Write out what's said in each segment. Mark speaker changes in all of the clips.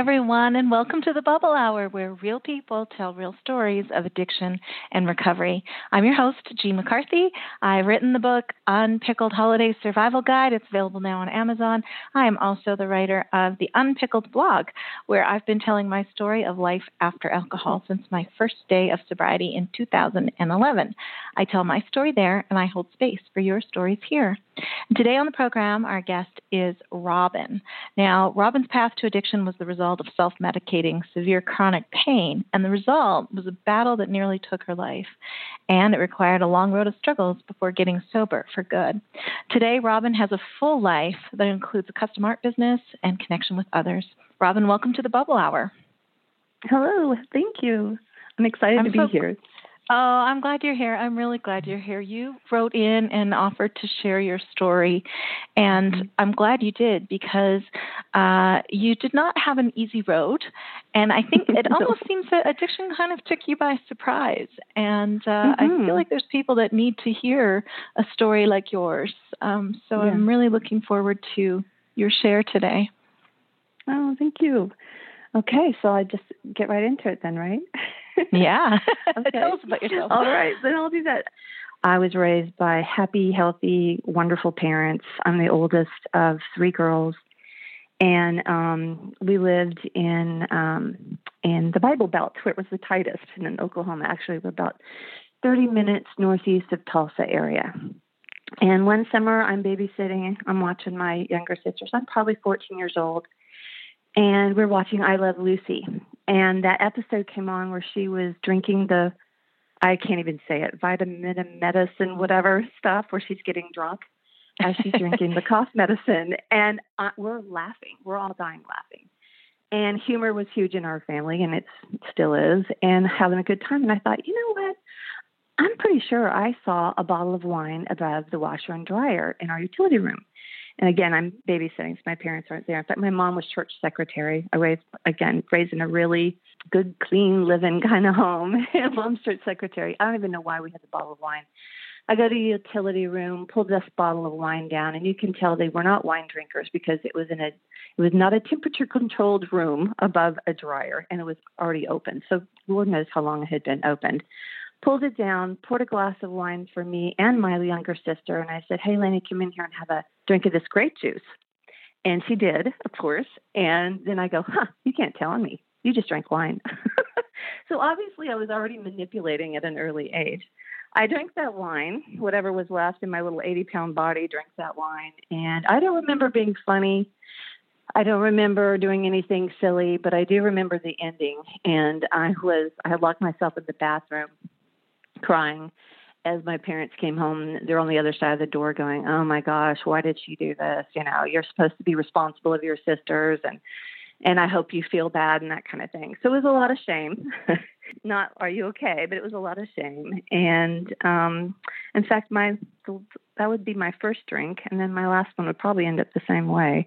Speaker 1: everyone, and welcome to the Bubble Hour, where real people tell real stories of addiction and recovery. I'm your host, Jean McCarthy. I've written the book Unpickled Holiday Survival Guide. It's available now on Amazon. I am also the writer of the Unpickled blog, where I've been telling my story of life after alcohol since my first day of sobriety in 2011. I tell my story there, and I hold space for your stories here. And today on the program, our guest is Robin. Now, Robin's path to addiction was the result of self medicating severe chronic pain, and the result was a battle that nearly took her life. And it required a long road of struggles before getting sober for good. Today, Robin has a full life that includes a custom art business and connection with others. Robin, welcome to the Bubble Hour.
Speaker 2: Hello, thank you. I'm excited
Speaker 1: I'm
Speaker 2: to be
Speaker 1: so-
Speaker 2: here.
Speaker 1: Oh, I'm glad you're here. I'm really glad you're here. You wrote in and offered to share your story, and I'm glad you did because uh, you did not have an easy road. And I think it almost seems that addiction kind of took you by surprise. And uh, I
Speaker 2: Mhm.
Speaker 1: feel like there's people that need to hear a story like yours. Um, so
Speaker 2: Yeah.
Speaker 1: I'm really looking forward to your share today.
Speaker 2: Oh, thank you. Okay, so I just get right into it then, right?
Speaker 1: Yeah.
Speaker 2: Okay.
Speaker 1: Tell us about yourself.
Speaker 2: All right, then I'll do that. I was raised by happy, healthy, wonderful parents. I'm the oldest of three girls, and um, we lived in um, in the Bible Belt, where it was the tightest, and in Oklahoma. Actually, we're about 30 minutes northeast of Tulsa area. And one summer, I'm babysitting. I'm watching my younger sisters. I'm probably 14 years old, and we're watching I Love Lucy. And that episode came on where she was drinking the I can't even say it, vitamin and medicine, whatever stuff, where she's getting drunk as she's drinking the cough medicine. And uh, we're laughing. We're all dying laughing. And humor was huge in our family, and it still is, and having a good time. And I thought, you know what? I'm pretty sure I saw a bottle of wine above the washer and dryer in our utility room. And again, I'm babysitting, so my parents aren't there. In fact, my mom was church secretary. I raised, again, raised in a really good, clean living kind of home. Mom's church secretary. I don't even know why we had the bottle of wine. I go to the utility room, pull this bottle of wine down, and you can tell they were not wine drinkers because it was in a, it was not a temperature controlled room above a dryer, and it was already open. So Lord knows how long it had been opened pulled it down, poured a glass of wine for me and my younger sister, and I said, Hey, Lenny, come in here and have a drink of this grape juice. And she did, of course. And then I go, Huh, you can't tell on me. You just drank wine. so obviously, I was already manipulating at an early age. I drank that wine, whatever was left in my little 80 pound body, drank that wine. And I don't remember being funny. I don't remember doing anything silly, but I do remember the ending. And I was, I locked myself in the bathroom crying as my parents came home. They're on the other side of the door going, Oh my gosh, why did she do this? You know, you're supposed to be responsible of your sisters and and I hope you feel bad and that kind of thing. So it was a lot of shame. Not are you okay, but it was a lot of shame. And um in fact my that would be my first drink and then my last one would probably end up the same way.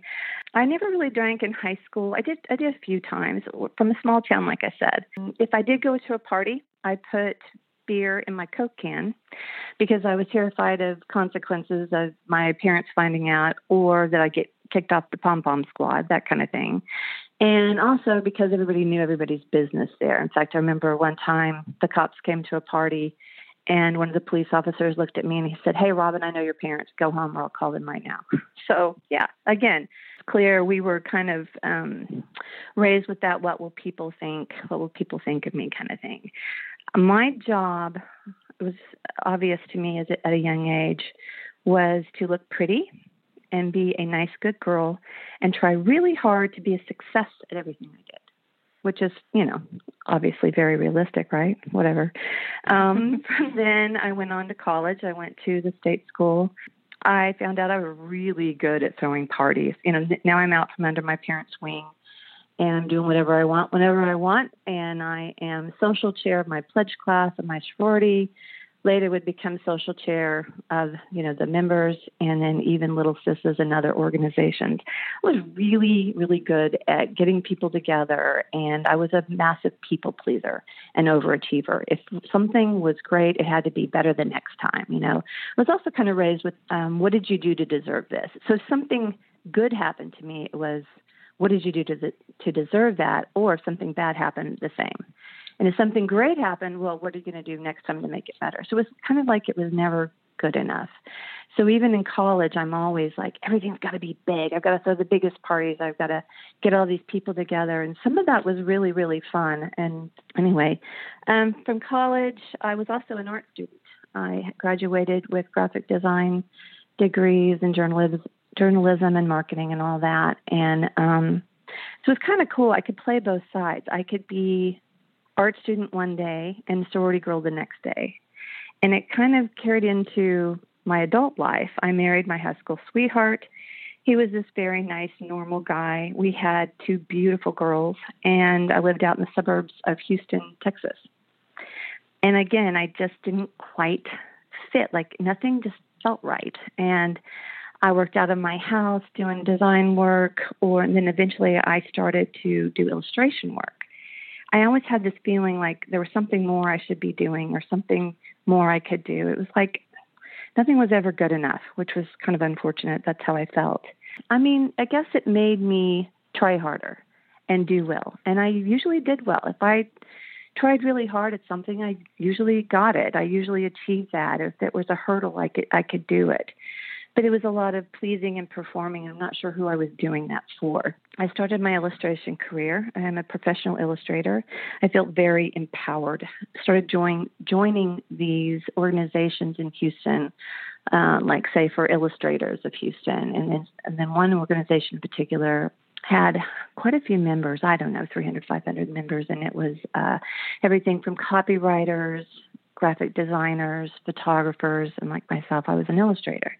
Speaker 2: I never really drank in high school. I did I did a few times from a small town like I said. If I did go to a party, I put beer in my Coke can because I was terrified of consequences of my parents finding out or that I get kicked off the pom pom squad, that kind of thing. And also because everybody knew everybody's business there. In fact, I remember one time the cops came to a party and one of the police officers looked at me and he said, Hey, Robin, I know your parents. Go home or I'll call them right now. So, yeah, again, clear we were kind of um, raised with that what will people think, what will people think of me kind of thing my job was obvious to me as a, at a young age was to look pretty and be a nice good girl and try really hard to be a success at everything i did which is you know obviously very realistic right? Whatever. Um, from then i went on to college. I went to the state school. I found out i was really good at throwing parties. You know now i'm out from under my parents wing and I'm doing whatever I want whenever I want. And I am social chair of my pledge class of my sorority. Later would become social chair of, you know, the members and then even Little Sisters and other organizations. I was really, really good at getting people together and I was a massive people pleaser and overachiever. If something was great, it had to be better the next time, you know. I was also kind of raised with um, what did you do to deserve this? So something good happened to me, it was what did you do to, the, to deserve that? Or if something bad happened, the same. And if something great happened, well, what are you going to do next time to make it better? So it was kind of like it was never good enough. So even in college, I'm always like, everything's got to be big. I've got to throw the biggest parties. I've got to get all these people together. And some of that was really, really fun. And anyway, um, from college, I was also an art student. I graduated with graphic design degrees and journalism, journalism and marketing and all that. And um, so it was kind of cool. I could play both sides. I could be art student one day and sorority girl the next day. And it kind of carried into my adult life. I married my high school sweetheart. He was this very nice, normal guy. We had two beautiful girls, and I lived out in the suburbs of Houston, Texas. And again, I just didn't quite fit. Like nothing just felt right. And I worked out of my house doing design work, or and then eventually I started to do illustration work. I always had this feeling like there was something more I should be doing, or something more I could do. It was like nothing was ever good enough, which was kind of unfortunate. That's how I felt. I mean, I guess it made me try harder and do well, and I usually did well. If I tried really hard at something, I usually got it. I usually achieved that. If it was a hurdle, I could I could do it but it was a lot of pleasing and performing. I'm not sure who I was doing that for. I started my illustration career. I am a professional illustrator. I felt very empowered. Started join, joining these organizations in Houston, uh, like say for illustrators of Houston, and then and then one organization in particular had quite a few members. I don't know, 300, 500 members, and it was uh, everything from copywriters, graphic designers, photographers, and like myself, I was an illustrator.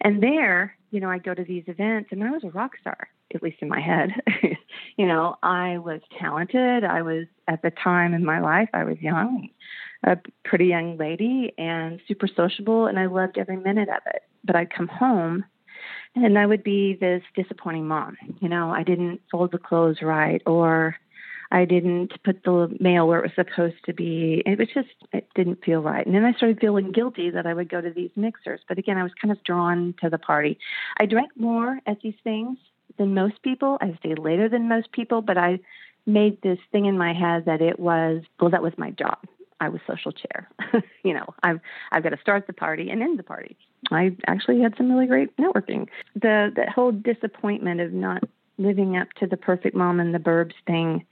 Speaker 2: And there, you know, I go to these events and I was a rock star, at least in my head. you know, I was talented. I was, at the time in my life, I was young, a pretty young lady and super sociable, and I loved every minute of it. But I'd come home and I would be this disappointing mom. You know, I didn't fold the clothes right or I didn't put the mail where it was supposed to be. It was just, it didn't feel right. And then I started feeling guilty that I would go to these mixers. But again, I was kind of drawn to the party. I drank more at these things than most people. I stayed later than most people, but I made this thing in my head that it was, well, that was my job. I was social chair. you know, I've I've got to start the party and end the party. I actually had some really great networking. The the whole disappointment of not living up to the perfect mom in the burbs thing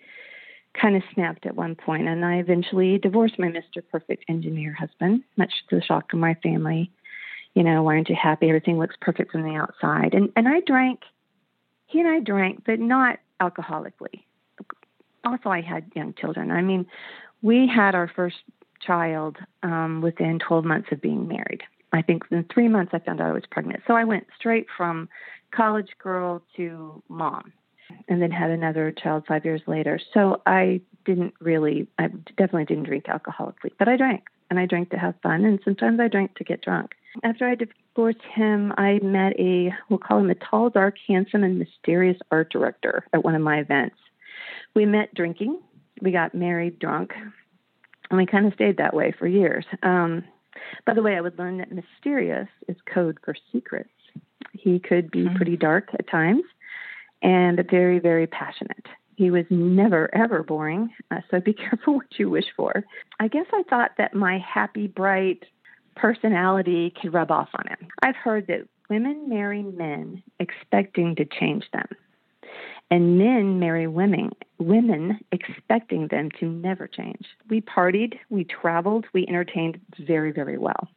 Speaker 2: kind of snapped at one point, and I eventually divorced my Mr. Perfect engineer husband, much to the shock of my family. You know, why aren't you happy? Everything looks perfect from the outside. And and I drank. He and I drank, but not alcoholically. Also, I had young children. I mean, we had our first child um, within 12 months of being married. I think in three months I found out I was pregnant. So I went straight from college girl to mom and then had another child five years later. So I didn't really, I definitely didn't drink alcoholically, but I drank and I drank to have fun, and sometimes I drank to get drunk. After I divorced him, I met a, we'll call him a tall, dark, handsome, and mysterious art director at one of my events. We met drinking, we got married drunk, and we kind of stayed that way for years. Um, by the way, I would learn that mysterious is code for secrets. He could be mm-hmm. pretty dark at times, and very, very passionate. He was never, ever boring, uh, so be careful what you wish for. I guess I thought that my happy, bright personality could rub off on him. I've heard that women marry men expecting to change them, and men marry women, women expecting them to never change. We partied, we traveled, we entertained very, very well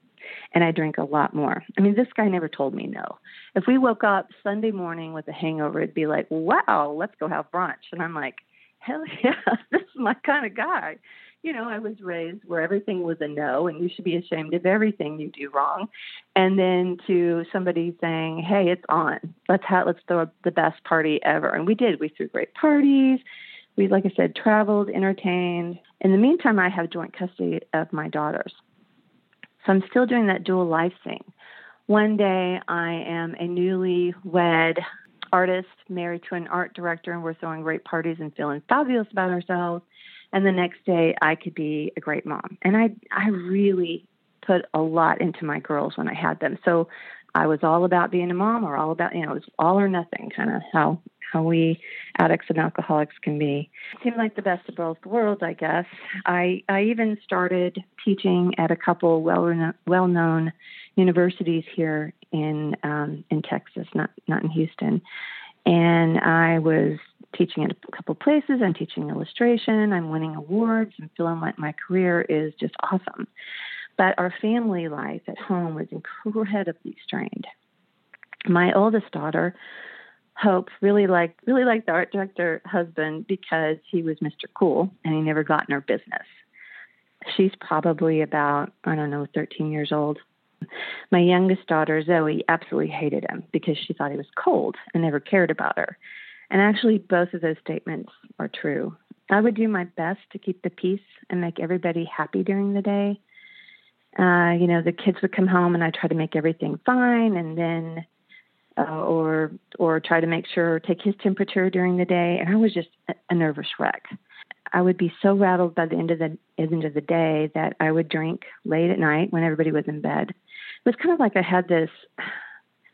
Speaker 2: and I drink a lot more. I mean, this guy never told me no. If we woke up Sunday morning with a hangover, it'd be like, wow, let's go have brunch. And I'm like, hell yeah, this is my kind of guy. you know, I was raised where everything was a no and you should be ashamed of everything you do wrong. And then to somebody saying, Hey, it's on. Let's have let's throw the best party ever. And we did. We threw great parties. We like I said, traveled, entertained. In the meantime I have joint custody of my daughters. So I'm still doing that dual life thing. One day I am a newly wed artist married to an art director and we're throwing great parties and feeling fabulous about ourselves and the next day I could be a great mom. And I I really put a lot into my girls when I had them. So I was all about being a mom or all about you know, it was all or nothing kind of how how we addicts and alcoholics can be. It seemed like the best of both worlds, I guess. I I even started teaching at a couple well well known universities here in um, in Texas, not not in Houston. And I was teaching at a couple places. I'm teaching illustration. I'm winning awards. I'm feeling like my career is just awesome. But our family life at home was incredibly strained. My oldest daughter, Hope, really liked really liked the art director husband because he was Mr. Cool and he never got in her business. She's probably about I don't know 13 years old. My youngest daughter, Zoe, absolutely hated him because she thought he was cold and never cared about her. And actually, both of those statements are true. I would do my best to keep the peace and make everybody happy during the day. Uh, you know, the kids would come home and I try to make everything fine, and then, uh, or or try to make sure take his temperature during the day. And I was just a, a nervous wreck. I would be so rattled by the end of the end of the day that I would drink late at night when everybody was in bed. It was kind of like I had this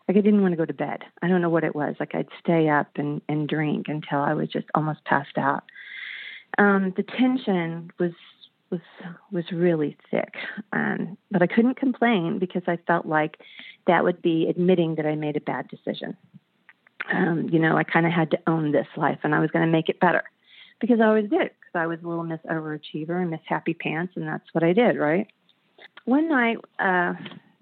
Speaker 2: like I didn't want to go to bed. I don't know what it was. Like I'd stay up and and drink until I was just almost passed out. Um, the tension was was was really thick, um, but I couldn't complain because I felt like that would be admitting that I made a bad decision. Um, you know, I kind of had to own this life, and I was going to make it better because I always did. Because I was a little Miss Overachiever and Miss Happy Pants, and that's what I did, right? One night, uh,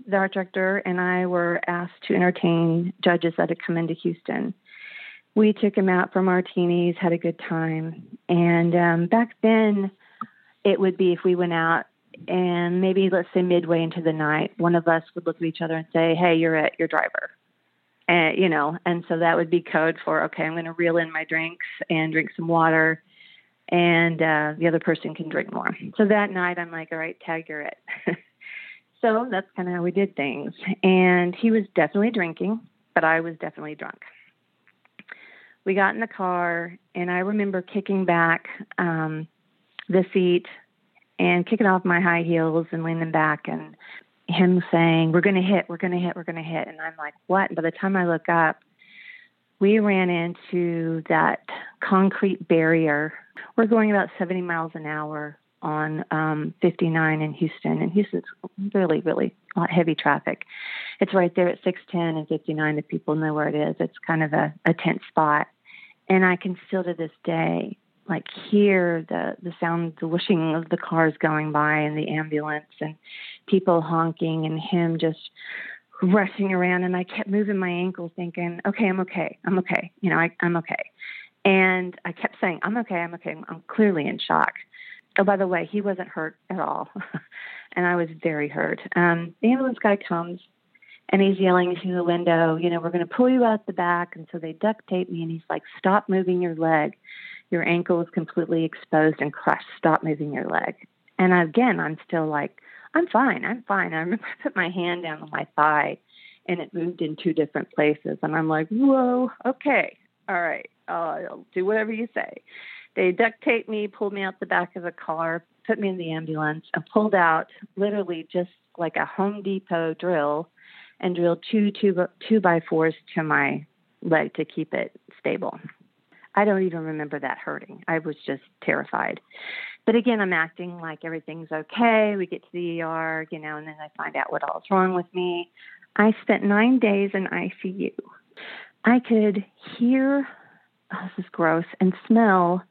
Speaker 2: the art director and I were asked to entertain judges that had come into Houston. We took them out for martinis, had a good time, and um, back then it would be if we went out and maybe let's say midway into the night, one of us would look at each other and say, "Hey, you're at your driver," and you know, and so that would be code for okay, I'm going to reel in my drinks and drink some water, and uh, the other person can drink more. So that night, I'm like, "All right, tag, you're it." So that's kind of how we did things. And he was definitely drinking, but I was definitely drunk. We got in the car, and I remember kicking back um, the seat and kicking off my high heels and leaning back, and him saying, We're to hit, we're to hit, we're to hit. And I'm like, What? And by the time I look up, we ran into that concrete barrier. We're going about 70 miles an hour on um, 59 in Houston, and Houston's really, really heavy traffic. It's right there at 610 and 59. If people know where it is, it's kind of a, a tense spot. And I can still to this day like hear the the sound, the whooshing of the cars going by and the ambulance and people honking and him just rushing around. And I kept moving my ankle, thinking, "Okay, I'm okay. I'm okay. You know, I, I'm okay." And I kept saying, "I'm okay. I'm okay. I'm clearly in shock." Oh, by the way, he wasn't hurt at all. and I was very hurt. Um, the ambulance guy comes and he's yelling through the window, you know, we're going to pull you out the back. And so they duct tape me and he's like, stop moving your leg. Your ankle is completely exposed and crushed. Stop moving your leg. And again, I'm still like, I'm fine. I'm fine. I remember I put my hand down on my thigh and it moved in two different places. And I'm like, whoa, okay, all right, I'll do whatever you say. They duct taped me, pulled me out the back of the car, put me in the ambulance, and pulled out literally just like a Home Depot drill and drilled two two two by fours to my leg to keep it stable. I don't even remember that hurting. I was just terrified. But again, I'm acting like everything's okay. We get to the ER, you know, and then I find out what all's wrong with me. I spent nine days in ICU. I could hear, oh, this is gross, and smell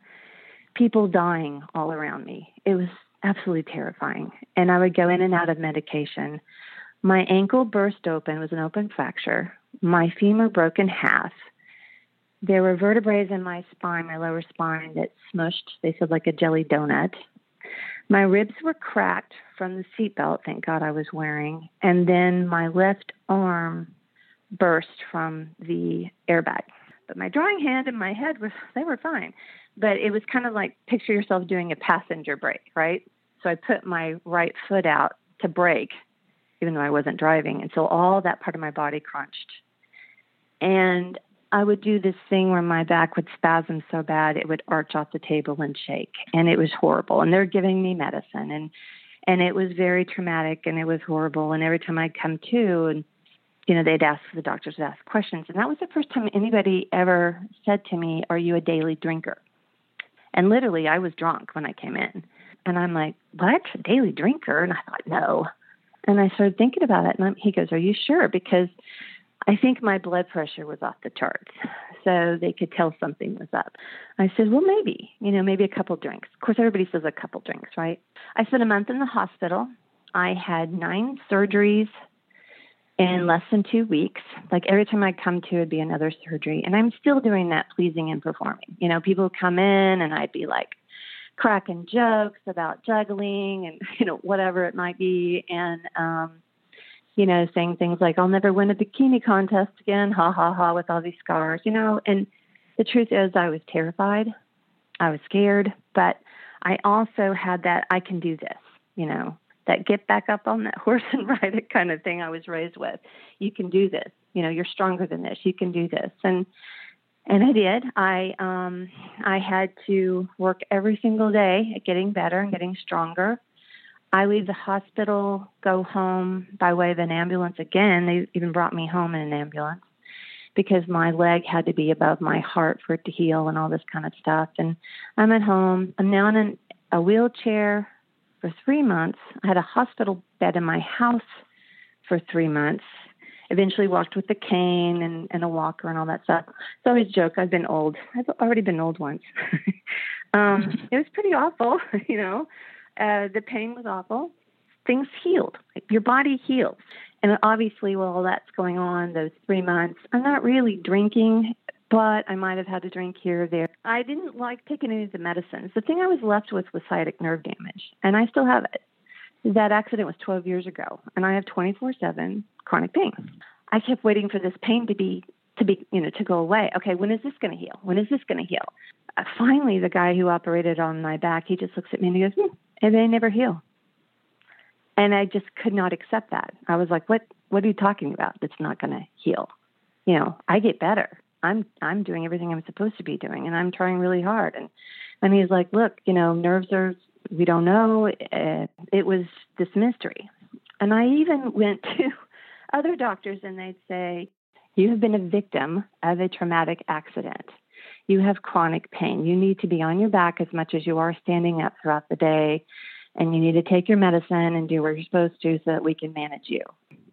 Speaker 2: people dying all around me. It was absolutely terrifying. And I would go in and out of medication. My ankle burst open, was an open fracture. My femur broke in half. There were vertebrae in my spine, my lower spine, that smushed. They said like a jelly donut. My ribs were cracked from the seatbelt, thank God I was wearing, and then my left arm burst from the airbag. But my drawing hand and my head were they were fine. But it was kind of like picture yourself doing a passenger brake, right? So I put my right foot out to brake, even though I wasn't driving, and so all that part of my body crunched. And I would do this thing where my back would spasm so bad it would arch off the table and shake, and it was horrible. And they're giving me medicine, and and it was very traumatic, and it was horrible. And every time I'd come to, and you know, they'd ask the doctors would ask questions, and that was the first time anybody ever said to me, "Are you a daily drinker?" And literally, I was drunk when I came in, and I'm like, "What? Daily drinker?" And I thought, "No." And I started thinking about it, and I'm, he goes, "Are you sure?" Because I think my blood pressure was off the charts. So they could tell something was up. I said, well, maybe, you know, maybe a couple drinks. Of course, everybody says a couple drinks, right? I spent a month in the hospital. I had nine surgeries in less than two weeks. Like every time I'd come to, it'd be another surgery. And I'm still doing that pleasing and performing. You know, people come in and I'd be like cracking jokes about juggling and, you know, whatever it might be. And, um, you know, saying things like, I'll never win a bikini contest again, ha ha ha, with all these scars, you know. And the truth is, I was terrified. I was scared, but I also had that I can do this, you know, that get back up on that horse and ride it kind of thing I was raised with. You can do this. You know, you're stronger than this. You can do this. And and I did. I um I had to work every single day at getting better and getting stronger. I leave the hospital, go home by way of an ambulance again. They even brought me home in an ambulance because my leg had to be above my heart for it to heal and all this kind of stuff. And I'm at home. I'm now in a wheelchair for three months. I had a hospital bed in my house for three months. Eventually walked with a cane and, and a walker and all that stuff. It's always a joke. I've been old. I've already been old once. um, it was pretty awful, you know. Uh, the pain was awful. Things healed. Your body heals. And obviously, while all that's going on, those three months, I'm not really drinking, but I might have had a drink here or there. I didn't like taking any of the medicines. The thing I was left with was sciatic nerve damage, and I still have it. That accident was 12 years ago, and I have 24/7 chronic pain. I kept waiting for this pain to be to be you know to go away. Okay, when is this going to heal? When is this going to heal? Uh, finally, the guy who operated on my back, he just looks at me and he goes, hmm, and they never heal. And I just could not accept that. I was like, "What? What are you talking about? That's not going to heal." You know, I get better. I'm I'm doing everything I'm supposed to be doing, and I'm trying really hard. And and he's like, "Look, you know, nerves are we don't know." Uh, it was this mystery, and I even went to other doctors, and they'd say, "You have been a victim of a traumatic accident." you have chronic pain. You need to be on your back as much as you are standing up throughout the day, and you need to take your medicine and do what you're supposed to so that we can manage you.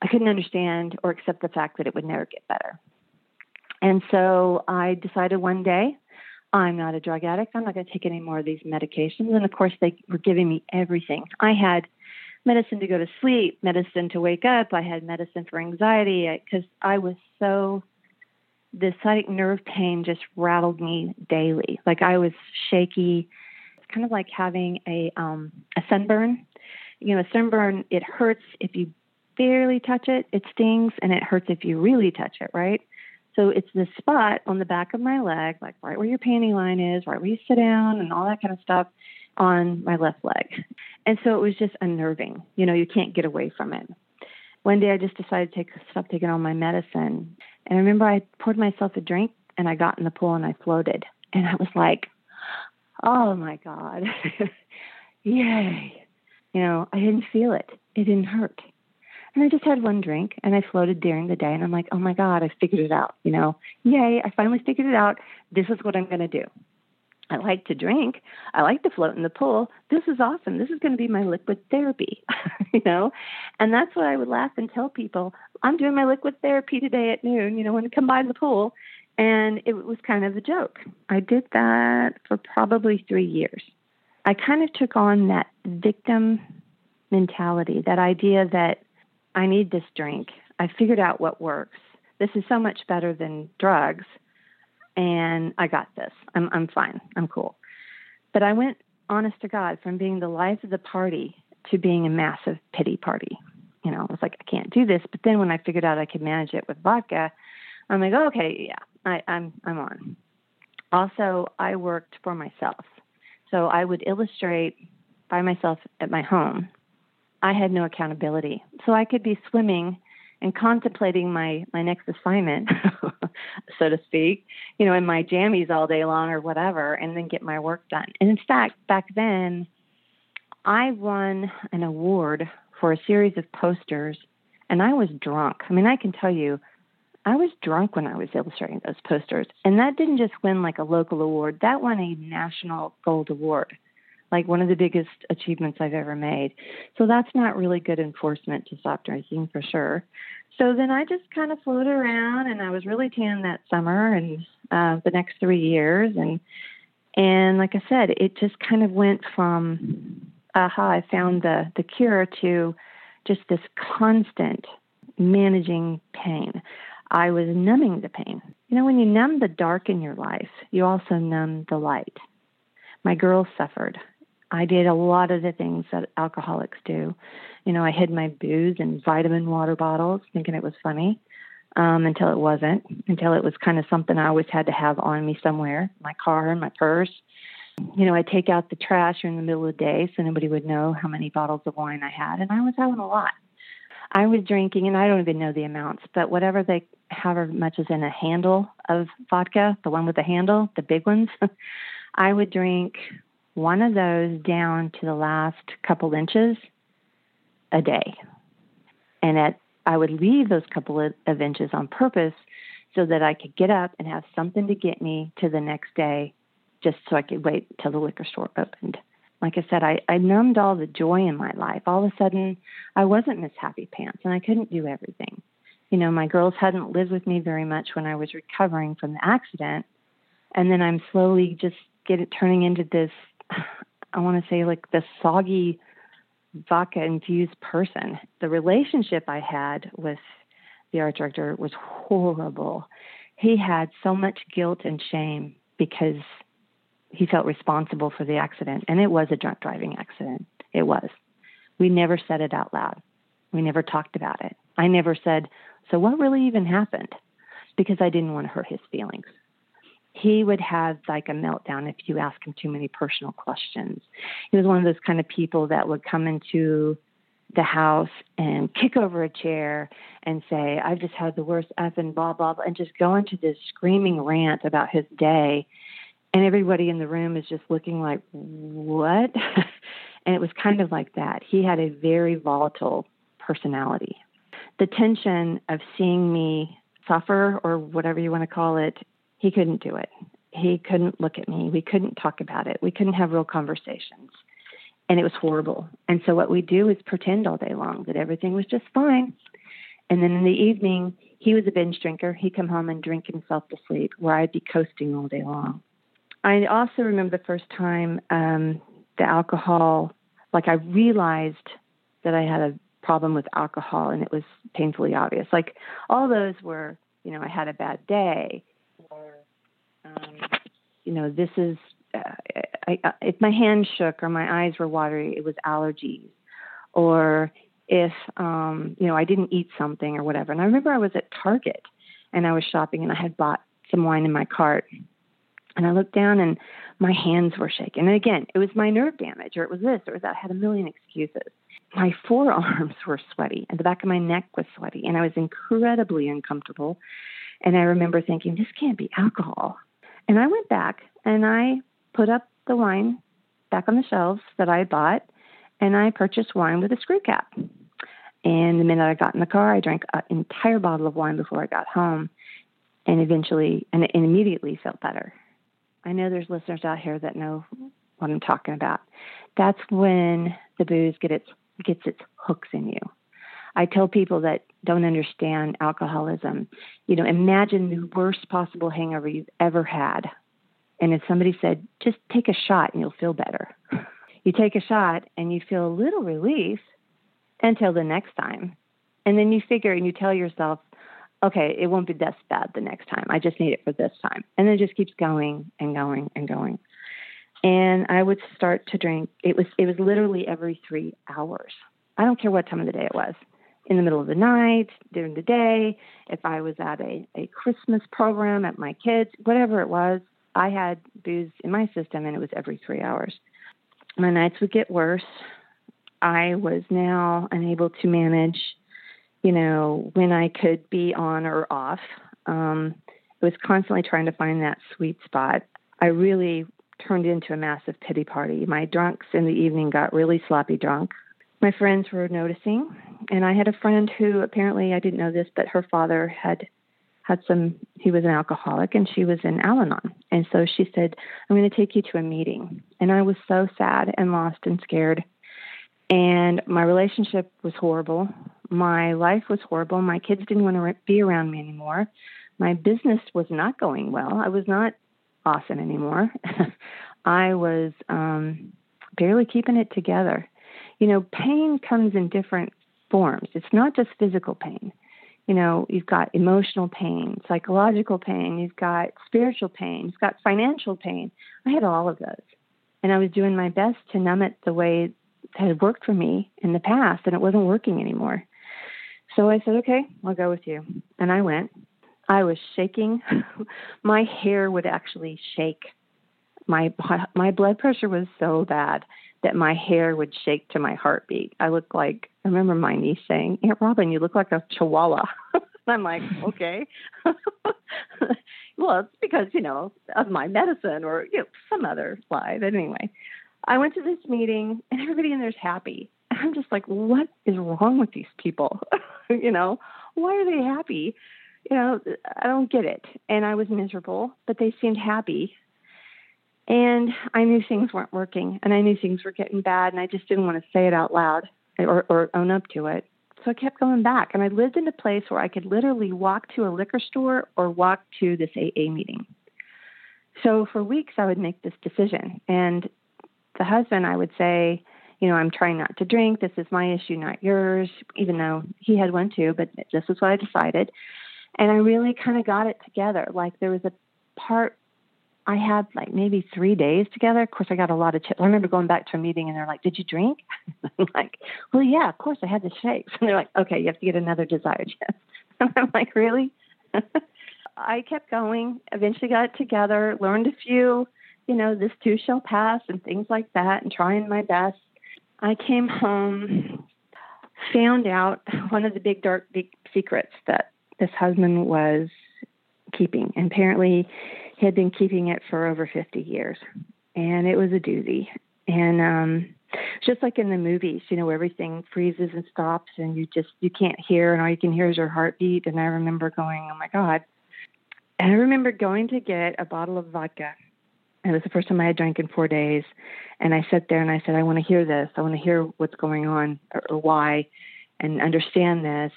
Speaker 2: I couldn't understand or accept the fact that it would never get better. And so I decided one day, I'm not a drug addict. I'm not going to take any more of these medications. And of course, they were giving me everything. I had medicine to go to sleep, medicine to wake up. I had medicine for anxiety because I was so the sciatic nerve pain just rattled me daily. Like I was shaky. It's kind of like having a um, a sunburn. You know, a sunburn it hurts if you barely touch it. It stings, and it hurts if you really touch it. Right. So it's this spot on the back of my leg, like right where your panty line is, right where you sit down, and all that kind of stuff on my left leg. And so it was just unnerving. You know, you can't get away from it. One day I just decided to take, stop taking all my medicine and I remember I poured myself a drink and I got in the pool and I floated. And I was like, oh my God, yay. You know, I didn't feel it, it didn't hurt. And I just had one drink and I floated during the day and I'm like, oh my God, I figured it out. You know, yay, I finally figured it out. This is what I'm going to do. I like to drink. I like to float in the pool. This is awesome. This is going to be my liquid therapy, you know? And that's what I would laugh and tell people. I'm doing my liquid therapy today at noon, you know, when I come by the pool. And it was kind of a joke. I did that for probably three years. I kind of took on that victim mentality, that idea that I need this drink. I figured out what works. This is so much better than drugs and I got this. I'm I'm fine. I'm cool. But I went honest to God, from being the life of the party to being a massive pity party. You know, I was like, I can't do this. But then when I figured out I could manage it with vodka, I'm like, oh, okay, yeah, I, I'm I'm on. Also, I worked for myself, so I would illustrate by myself at my home. I had no accountability, so I could be swimming and contemplating my my next assignment, so to speak, you know, in my jammies all day long or whatever, and then get my work done. And in fact, back then, I won an award for a series of posters, and I was drunk. I mean, I can tell you, I was drunk when I was illustrating those posters, and that didn't just win like a local award. That won a national gold award like one of the biggest achievements I've ever made. So that's not really good enforcement to stop drinking for sure. So then I just kind of floated around and I was really tan that summer and uh, the next three years and and like I said, it just kind of went from aha, I found the the cure to just this constant managing pain. I was numbing the pain. You know, when you numb the dark in your life, you also numb the light. My girls suffered. I did a lot of the things that alcoholics do. You know, I hid my booze in vitamin water bottles, thinking it was funny, um, until it wasn't, until it was kind of something I always had to have on me somewhere my car and my purse. You know, I'd take out the trash in the middle of the day so nobody would know how many bottles of wine I had, and I was having a lot. I was drinking, and I don't even know the amounts, but whatever they, however much is in a handle of vodka, the one with the handle, the big ones, I would drink one of those down to the last couple inches a day. And at, I would leave those couple of, inches on purpose so that I could get up and have something to get me to the next day just so I could wait till the liquor store opened. Like I said, I, I numbed all the joy in my life. All of a sudden, I wasn't Miss Happy Pants and I couldn't do everything. You know, my girls hadn't lived with me very much when I was recovering from the accident. And then I'm slowly just get it turning into this I want to say like the soggy vodka infused person. The relationship I had with the art director was horrible. He had so much guilt and shame because he felt responsible for the accident, and it was a drunk driving accident. It was. We never said it out loud. We never talked about it. I never said, So what really even happened? Because I didn't want to hurt his feelings he would have like a meltdown if you ask him too many personal questions. He was one of those kind of people that would come into the house and kick over a chair and say, I've just had the worst F and blah, blah, blah, and just go into this screaming rant about his day. And everybody in the room is just looking like, what? and it was kind of like that. He had a very volatile personality. The tension of seeing me suffer, or whatever you want to call it, he couldn't do it. He couldn't look at me. We couldn't talk about it. We couldn't have real conversations. And it was horrible. And so what we do is pretend all day long that everything was just fine. And then in the evening, he was a binge drinker. He'd come home and drink himself to sleep, where I'd be coasting all day long. I also remember the first time um, the alcohol, like I realized that I had a problem with alcohol and it was painfully obvious. Like all those were, you know, I had a bad day um, you know, this is, uh, I, I, if my hands shook or my eyes were watery, it was allergies. Or if, um, you know, I didn't eat something or whatever. And I remember I was at Target and I was shopping and I had bought some wine in my cart. And I looked down and my hands were shaking. And again, it was my nerve damage or it was this or that. I had a million excuses. My forearms were sweaty and the back of my neck was sweaty and I was incredibly uncomfortable. And I remember thinking, this can't be alcohol. And I went back and I put up the wine back on the shelves that I bought, and I purchased wine with a screw cap. And the minute I got in the car, I drank an entire bottle of wine before I got home, and eventually, and, and immediately felt better. I know there's listeners out here that know what I'm talking about. That's when the booze get its, gets its hooks in you. I tell people that don't understand alcoholism, you know, imagine the worst possible hangover you've ever had. And if somebody said, just take a shot and you'll feel better, you take a shot and you feel a little relief until the next time. And then you figure and you tell yourself, okay, it won't be this bad the next time. I just need it for this time. And then it just keeps going and going and going. and I would start to drink. It was it was literally every three hours. I don't care what time of the day it was. In the middle of the night, during the day, if I was at a, a Christmas program at my kids, whatever it was, I had booze in my system and it was every three hours. My nights would get worse. I was now unable to manage, you know, when I could be on or off. Um, I was constantly trying to find that sweet spot. I really turned into a massive pity party. My drunks in the evening got really sloppy drunk. My friends were noticing, and I had a friend who apparently I didn't know this, but her father had had some he was an alcoholic and she was in Al-Anon. And so she said, I'm going to take you to a meeting. And I was so sad and lost and scared. And my relationship was horrible. My life was horrible. My kids didn't want to be around me anymore. My business was not going well. I was not awesome anymore. I was um, barely keeping it together. You know, pain comes in different forms. It's not just physical pain. You know, you've got emotional pain, psychological pain, you've got spiritual pain, you've got financial pain. I had all of those. And I was doing my best to numb it the way that had worked for me in the past, and it wasn't working anymore. So I said, okay, I'll go with you. And I went. I was shaking. my hair would actually shake. My my blood pressure was so bad that my hair would shake to my heartbeat. I looked like I remember my niece saying, "Aunt Robin, you look like a chihuahua." I'm like, okay. well, it's because you know of my medicine or you know some other lie. But anyway, I went to this meeting and everybody in there's happy. And I'm just like, what is wrong with these people? you know, why are they happy? you know, I don't get it. And I was miserable, but they seemed happy. And I knew things weren't working and I knew things were getting bad and I just didn't want to say it out loud or, or own up to it. So I kept going back and I lived in a place where I could literally walk to a liquor store or walk to this AA meeting. So for weeks I would make this decision. And the husband, I would say, you know, I'm trying not to drink. This is my issue, not yours, even though he had one too, but this is what I decided. And I really kind of got it together. Like there was a part I had like maybe three days together. Of course, I got a lot of chips. I remember going back to a meeting and they're like, "Did you drink?" I'm like, "Well, yeah, of course I had the shakes." And they're like, "Okay, you have to get another desired chip." And I'm like, "Really?" I kept going. Eventually, got it together. Learned a few, you know, this too shall pass and things like that, and trying my best. I came home, found out one of the big dark big secrets that this husband was keeping. And apparently, had been keeping it for over 50 years. And it was a doozy. And um, just like in the movies, you know, everything freezes and stops, and you just you can't hear, and all you can hear is your heartbeat. And I remember going, "Oh my God!" And I remember going to get a bottle of vodka. It was the first time I had drank in four days, and I sat there and I said, "I want to hear this. I want to hear what's going on or, or why, and understand this."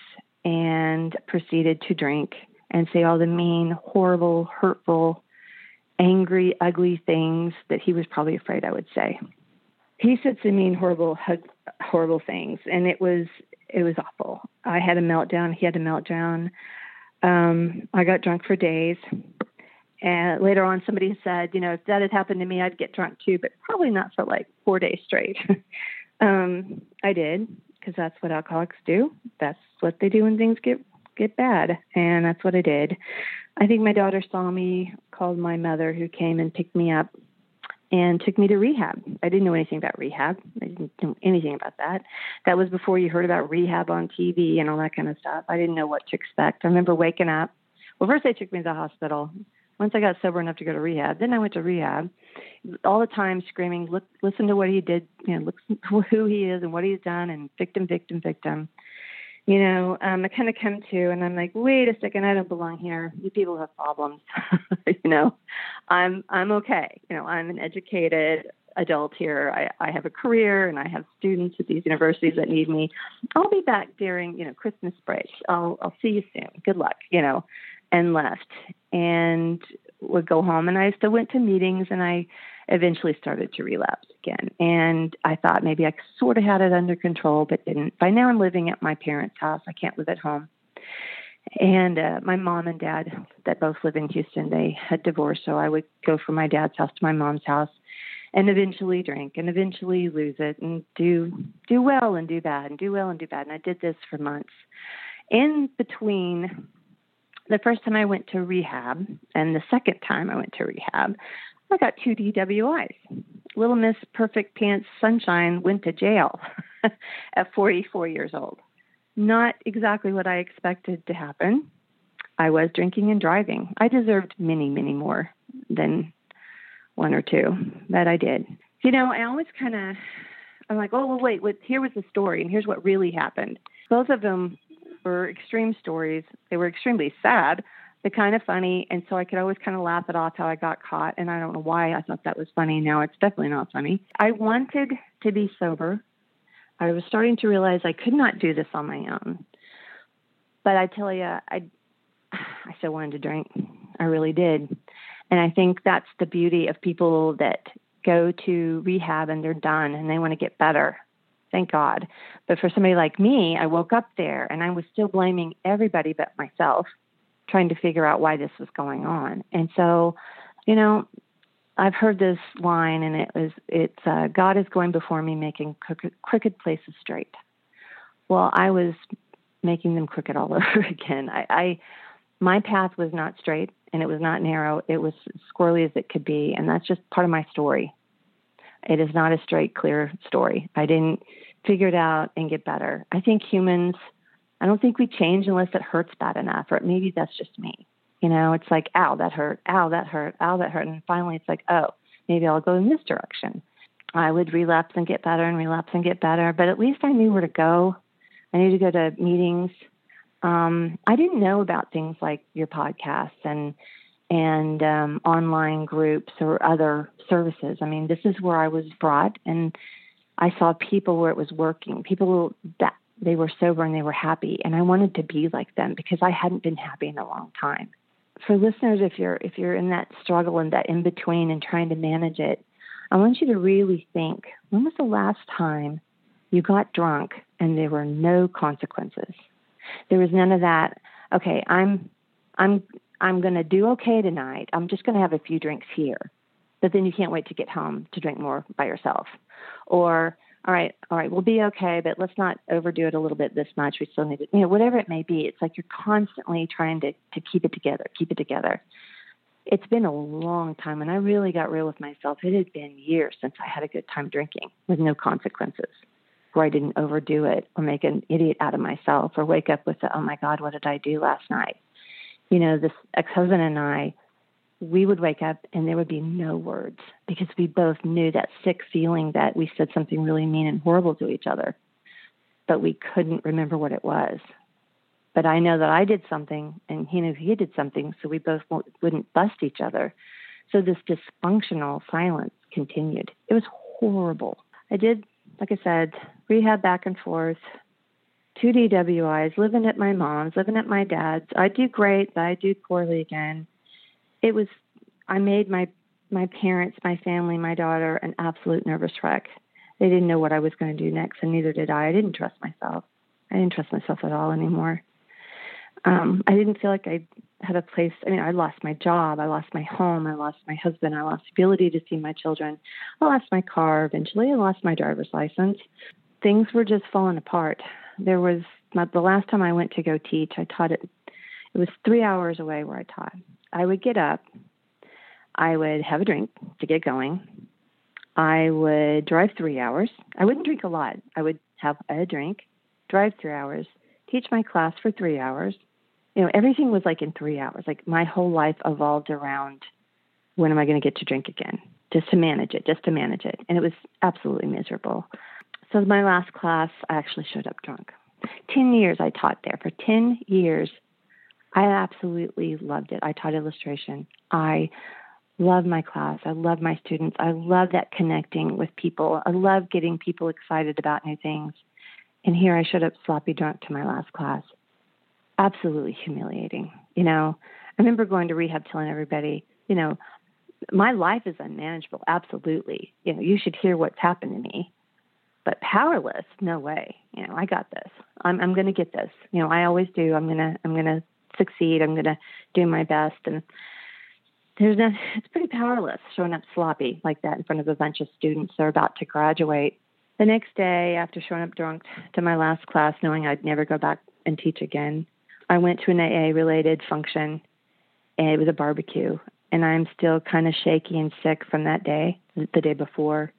Speaker 2: and proceeded to drink and say all the mean, horrible, hurtful, angry, ugly things that he was probably afraid I would say. He said some mean, horrible, horrible things, and it was it was awful. I had a meltdown. He had a meltdown. Um, I got drunk for days. And later on, somebody said, you know, if that had happened to me, I'd get drunk too, but probably not for like four days straight. um, I did because that's what alcoholics do. That's what they do when things get get bad, and that's what I did. I think my daughter saw me, called my mother, who came and picked me up, and took me to rehab. I didn't know anything about rehab. I didn't know anything about that. That was before you heard about rehab on TV and all that kind of stuff. I didn't know what to expect. I remember waking up. Well, first they took me to the hospital. Once I got sober enough to go to rehab, then I went to rehab. All the time screaming, look, listen to what he did, you know, look who he is and what he's done, and victim, victim, victim you know, um, I kind of come to and I'm like, wait a second, I don't belong here. You people have problems. you know, I'm I'm okay. You know, I'm an educated adult here. I, I have a career and I have students at these universities that need me. I'll be back during, you know, Christmas break. I'll I'll see you soon. Good luck, you know, and left. And would go home and I still went to meetings and I eventually started to relapse again. And I thought maybe I sort of had it under control, but didn't. By now, I'm living at my parents' house. I can't live at home. And uh, my mom and dad, that both live in Houston, they had divorced. So I would go from my dad's house to my mom's house. and eventually drink and eventually lose it and do do well and do bad and do well and do bad and I did this for months. In between the first time I went to rehab and the second time I went to rehab, I got two DWIs. Little Miss Perfect Pants Sunshine went to jail at 44 years old. Not exactly what I expected to happen. I was drinking and driving. I deserved many, many more than one or two, but I did. You know, I always kind of, I'm like, oh, well, wait, wait, here was the story, and here's what really happened. Both of them were extreme stories. They were extremely sad, but kind of funny, and so I could always kind of laugh it off how I got caught, and I don't know why I thought that was funny. Now it's definitely not funny. I wanted to be sober. I was starting to realize I could not do this on my own. But I tell you, I I still wanted to drink. I really did. And I think that's the beauty of people that go to rehab and they're done and they want to get better. Thank God. But for somebody like me, I woke up there and I was still blaming everybody but myself, trying to figure out why this was going on. And so, you know, I've heard this line and it was it's uh, God is going before me making crooked, crooked places straight. Well, I was making them crooked all over again. I, I my path was not straight and it was not narrow. It was squirrely as it could be, and that's just part of my story. It is not a straight, clear story. I didn't figure it out and get better. I think humans, I don't think we change unless it hurts bad enough, or maybe that's just me. You know, it's like, ow, that hurt, ow, that hurt, ow, that hurt. And finally, it's like, oh, maybe I'll go in this direction. I would relapse and get better and relapse and get better, but at least I knew where to go. I knew to go to meetings um, I didn't know about things like your podcasts and and um, online groups or other services. I mean, this is where I was brought, and I saw people where it was working. People that they were sober and they were happy, and I wanted to be like them because I hadn't been happy in a long time. For listeners, if you're if you're in that struggle and that in between and trying to manage it, I want you to really think: when was the last time you got drunk and there were no consequences? There was none of that. Okay, I'm I'm I'm going to do okay tonight. I'm just going to have a few drinks here. But then you can't wait to get home to drink more by yourself. Or all right, all right, we'll be okay, but let's not overdo it a little bit this much. We still need to, you know, whatever it may be. It's like you're constantly trying to to keep it together, keep it together. It's been a long time, and I really got real with myself. It had been years since I had a good time drinking with no consequences where I didn't overdo it or make an idiot out of myself or wake up with the, oh my God, what did I do last night? You know, this ex husband and I, we would wake up and there would be no words because we both knew that sick feeling that we said something really mean and horrible to each other, but we couldn't remember what it was. But I know that I did something and he knew he did something, so we both wouldn't bust each other. So this dysfunctional silence continued. It was horrible. I did like I said, rehab back and forth, two DWIs, living at my mom's, living at my dad's. I do great, but I do poorly again. It was, I made my my parents, my family, my daughter an absolute nervous wreck. They didn't know what I was going to do next, and neither did I. I didn't trust myself. I didn't trust myself at all anymore. Um, I didn't feel like I had a place. I mean, I lost my job, I lost my home, I lost my husband, I lost the ability to see my children, I lost my car eventually, I lost my driver's license. Things were just falling apart. There was the last time I went to go teach, I taught it. It was three hours away where I taught. I would get up, I would have a drink to get going. I would drive three hours. I wouldn't drink a lot. I would have a drink, drive three hours, teach my class for three hours, you know, everything was like in three hours. Like my whole life evolved around when am I going to get to drink again? Just to manage it, just to manage it. And it was absolutely miserable. So my last class, I actually showed up drunk. 10 years I taught there. For 10 years, I absolutely loved it. I taught illustration. I love my class. I love my students. I love that connecting with people. I love getting people excited about new things. And here I showed up sloppy drunk to my last class absolutely humiliating. You know, I remember going to rehab telling everybody, you know, my life is unmanageable. Absolutely. You know, you should hear what's happened to me. But powerless, no way. You know, I got this. I'm I'm going to get this. You know, I always do. I'm going to I'm going to succeed. I'm going to do my best and there's no, it's pretty powerless showing up sloppy like that in front of a bunch of students that are about to graduate. The next day, after showing up drunk to my last class, knowing I'd never go back and teach again, I went to an AA related function and it was a barbecue. And I'm still kind of shaky and sick from that day, the day before.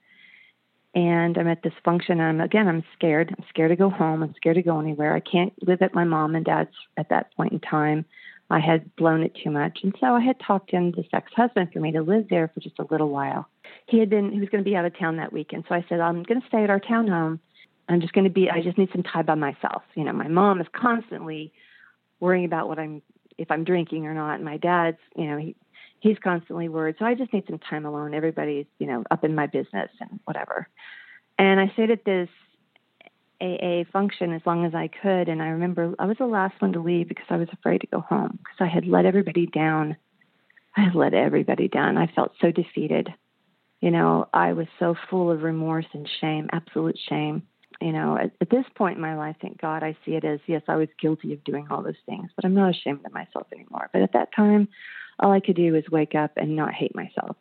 Speaker 2: And I'm at this function. And I'm again, I'm scared. I'm scared to go home. I'm scared to go anywhere. I can't live at my mom and dad's at that point in time. I had blown it too much. And so I had talked in this ex husband for me to live there for just a little while. He had been, he was going to be out of town that weekend. So I said, I'm going to stay at our townhome. I'm just going to be, I just need some time by myself. You know, my mom is constantly worrying about what I'm, if I'm drinking or not. And my dad's, you know, he, he's constantly worried. So I just need some time alone. Everybody's, you know, up in my business and whatever. And I stayed at this AA function as long as I could. And I remember I was the last one to leave because I was afraid to go home because I had let everybody down. I had let everybody down. I felt so defeated. You know, I was so full of remorse and shame, absolute shame. You know, at, at this point in my life, thank God, I see it as yes, I was guilty of doing all those things, but I'm not ashamed of myself anymore. But at that time, all I could do was wake up and not hate myself,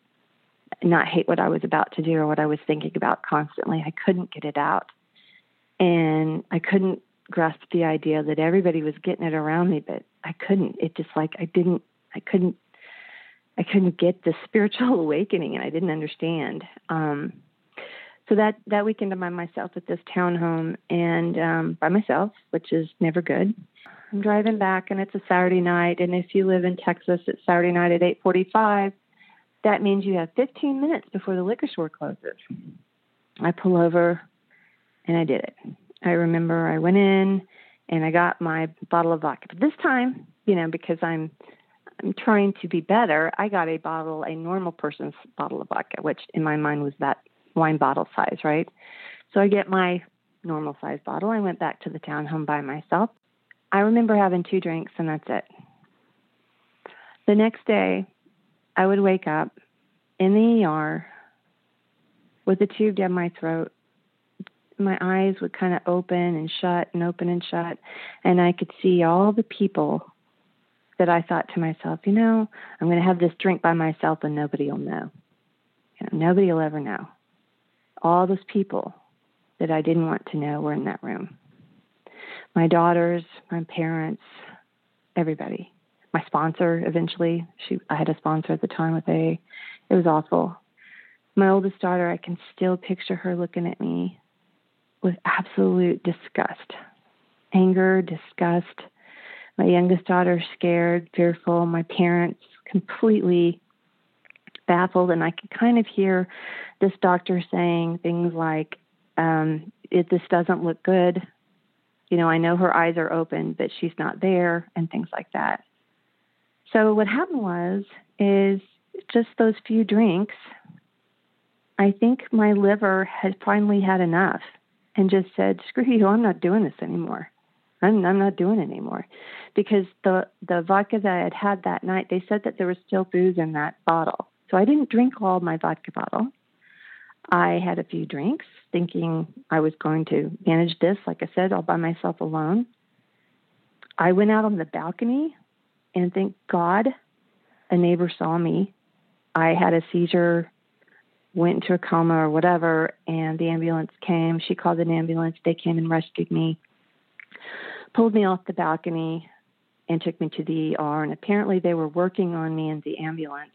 Speaker 2: not hate what I was about to do or what I was thinking about constantly. I couldn't get it out and I couldn't grasp the idea that everybody was getting it around me, but I couldn't. It just like I didn't, I couldn't, I couldn't get the spiritual awakening, and I didn't understand. Um, so that that weekend, I'm by myself at this townhome, and um, by myself, which is never good. I'm driving back, and it's a Saturday night. And if you live in Texas, it's Saturday night at 8:45. That means you have 15 minutes before the liquor store closes. I pull over and I did it. I remember I went in and I got my bottle of vodka. But this time, you know, because I'm I'm trying to be better, I got a bottle, a normal person's bottle of vodka, which in my mind was that wine bottle size, right? So I get my normal size bottle. I went back to the townhome by myself. I remember having two drinks and that's it. The next day, I would wake up in the ER with a tube down my throat my eyes would kind of open and shut and open and shut, and I could see all the people that I thought to myself, you know, I'm going to have this drink by myself and nobody will know. You know, nobody will ever know. All those people that I didn't want to know were in that room. My daughters, my parents, everybody. My sponsor eventually, she I had a sponsor at the time with A. It was awful. My oldest daughter, I can still picture her looking at me with absolute disgust anger, disgust. My youngest daughter scared, fearful. My parents completely baffled. And I could kind of hear this doctor saying things like, um, it, this doesn't look good. You know, I know her eyes are open, but she's not there, and things like that. So what happened was, is just those few drinks. I think my liver had finally had enough and just said, "Screw you! I'm not doing this anymore. I'm I'm not doing it anymore," because the the vodka that I had had that night, they said that there was still booze in that bottle. So I didn't drink all my vodka bottle. I had a few drinks, thinking I was going to manage this, like I said, all by myself alone. I went out on the balcony, and thank God, a neighbor saw me. I had a seizure went into a coma or whatever, and the ambulance came. She called an ambulance. They came and rescued me, pulled me off the balcony, and took me to the ER. And apparently, they were working on me in the ambulance.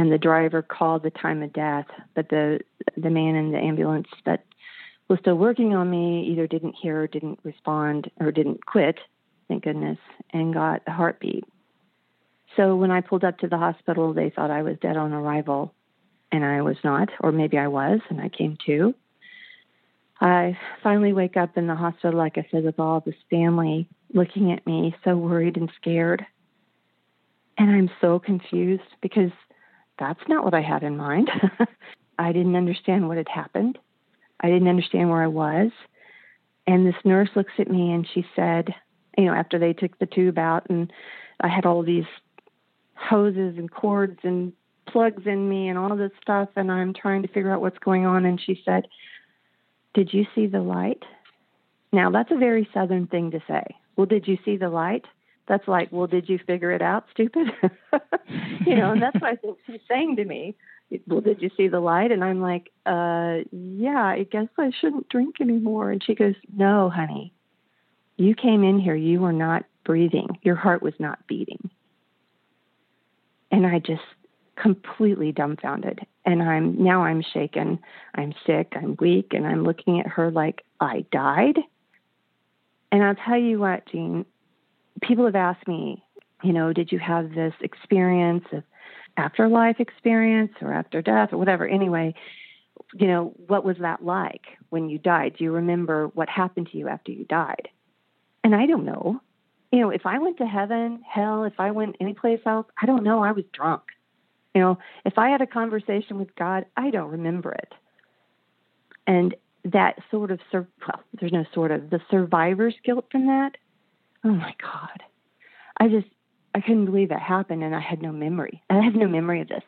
Speaker 2: And the driver called the time of death, but the the man in the ambulance that was still working on me either didn't hear, or didn't respond, or didn't quit, thank goodness, and got a heartbeat. So when I pulled up to the hospital, they thought I was dead on arrival and I was not, or maybe I was, and I came to. I finally wake up in the hospital, like I said, with all this family looking at me, so worried and scared. And I'm so confused because that's not what I had in mind. I didn't understand what had happened. I didn't understand where I was. And this nurse looks at me and she said, you know, after they took the tube out and I had all these hoses and cords and plugs in me and all of this stuff and I'm trying to figure out what's going on and she said, "Did you see the light?" Now, that's a very southern thing to say. Well, did you see the light? That's like, well, did you figure it out, stupid? you know, and that's what I think she's saying to me. Well, did you see the light? And I'm like, uh, yeah, I guess I shouldn't drink anymore. And she goes, no, honey, you came in here, you were not breathing, your heart was not beating. And I just completely dumbfounded. And I'm now I'm shaken, I'm sick, I'm weak, and I'm looking at her like I died. And I'll tell you what, Jean, people have asked me, you know, did you have this experience of afterlife experience or after death or whatever? Anyway, you know, what was that like when you died? Do you remember what happened to you after you died? And I don't know. You know, if I went to heaven, hell, if I went anyplace else, I don't know. I was drunk. You know, if I had a conversation with God, I don't remember it. And that sort of, well, there's no sort of, the survivor's guilt from that, oh my God. I just, I couldn't believe that happened and I had no memory. I have no memory of this.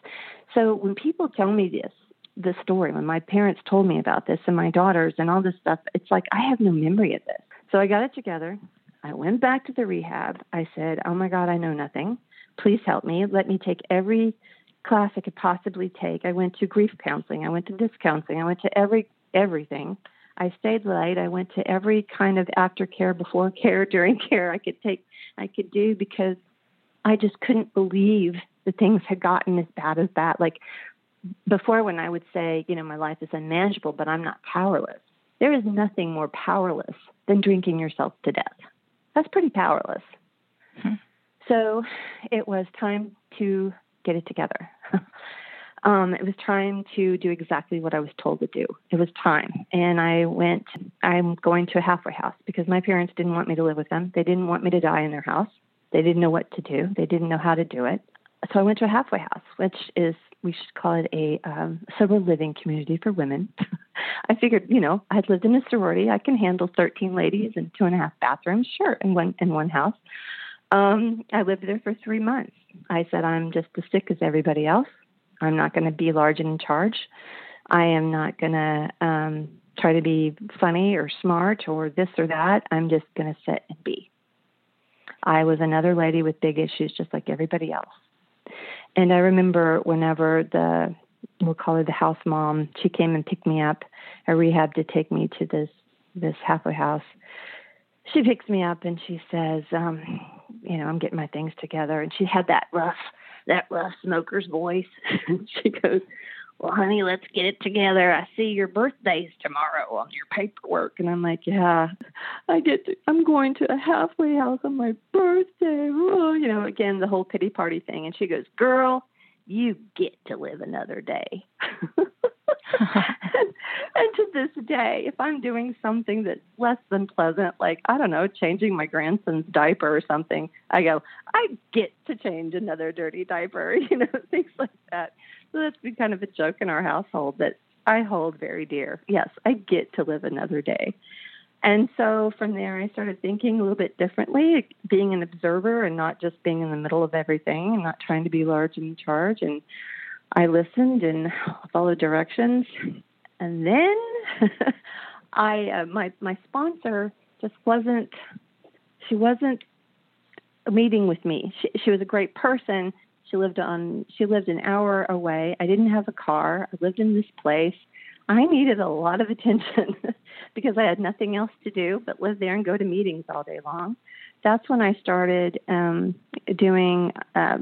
Speaker 2: So when people tell me this, this story, when my parents told me about this and my daughters and all this stuff, it's like I have no memory of this. So I got it together. I went back to the rehab. I said, Oh my God, I know nothing. Please help me. Let me take every class I could possibly take. I went to grief counseling. I went to this counseling. I went to every everything. I stayed late. I went to every kind of after care, before care, during care I could take, I could do because I just couldn't believe that things had gotten as bad as that. Like before, when I would say, you know, my life is unmanageable, but I'm not powerless. There is nothing more powerless than drinking yourself to death. That's pretty powerless. Hmm. So it was time to get it together. um, it was time to do exactly what I was told to do. It was time. And I went, I'm going to a halfway house because my parents didn't want me to live with them. They didn't want me to die in their house. They didn't know what to do, they didn't know how to do it. So I went to a halfway house, which is, we should call it a um, sober living community for women. I figured, you know, I'd lived in a sorority. I can handle 13 ladies and two and a half bathrooms, sure, in one in one house. Um, I lived there for three months. I said, I'm just as sick as everybody else. I'm not going to be large and in charge. I am not going to um, try to be funny or smart or this or that. I'm just going to sit and be. I was another lady with big issues, just like everybody else. And I remember whenever the we'll call her the house mom, she came and picked me up at rehab to take me to this this halfway house. She picks me up and she says, um, you know, I'm getting my things together. And she had that rough, that rough smoker's voice. and she goes, well, honey, let's get it together. I see your birthday's tomorrow on your paperwork. And I'm like, yeah, I get to, I'm going to a halfway house on my birthday. Oh, you know, again, the whole pity party thing. And she goes, girl, you get to live another day. and, and to this day, if I'm doing something that's less than pleasant, like, I don't know, changing my grandson's diaper or something, I go, I get to change another dirty diaper, you know, things like that. So that's been kind of a joke in our household that I hold very dear. Yes, I get to live another day. And so from there, I started thinking a little bit differently, being an observer and not just being in the middle of everything and not trying to be large and in charge. And I listened and followed directions. And then I, uh, my my sponsor just wasn't. She wasn't meeting with me. She, she was a great person. She lived on. She lived an hour away. I didn't have a car. I lived in this place. I needed a lot of attention because I had nothing else to do but live there and go to meetings all day long. That's when I started um, doing uh,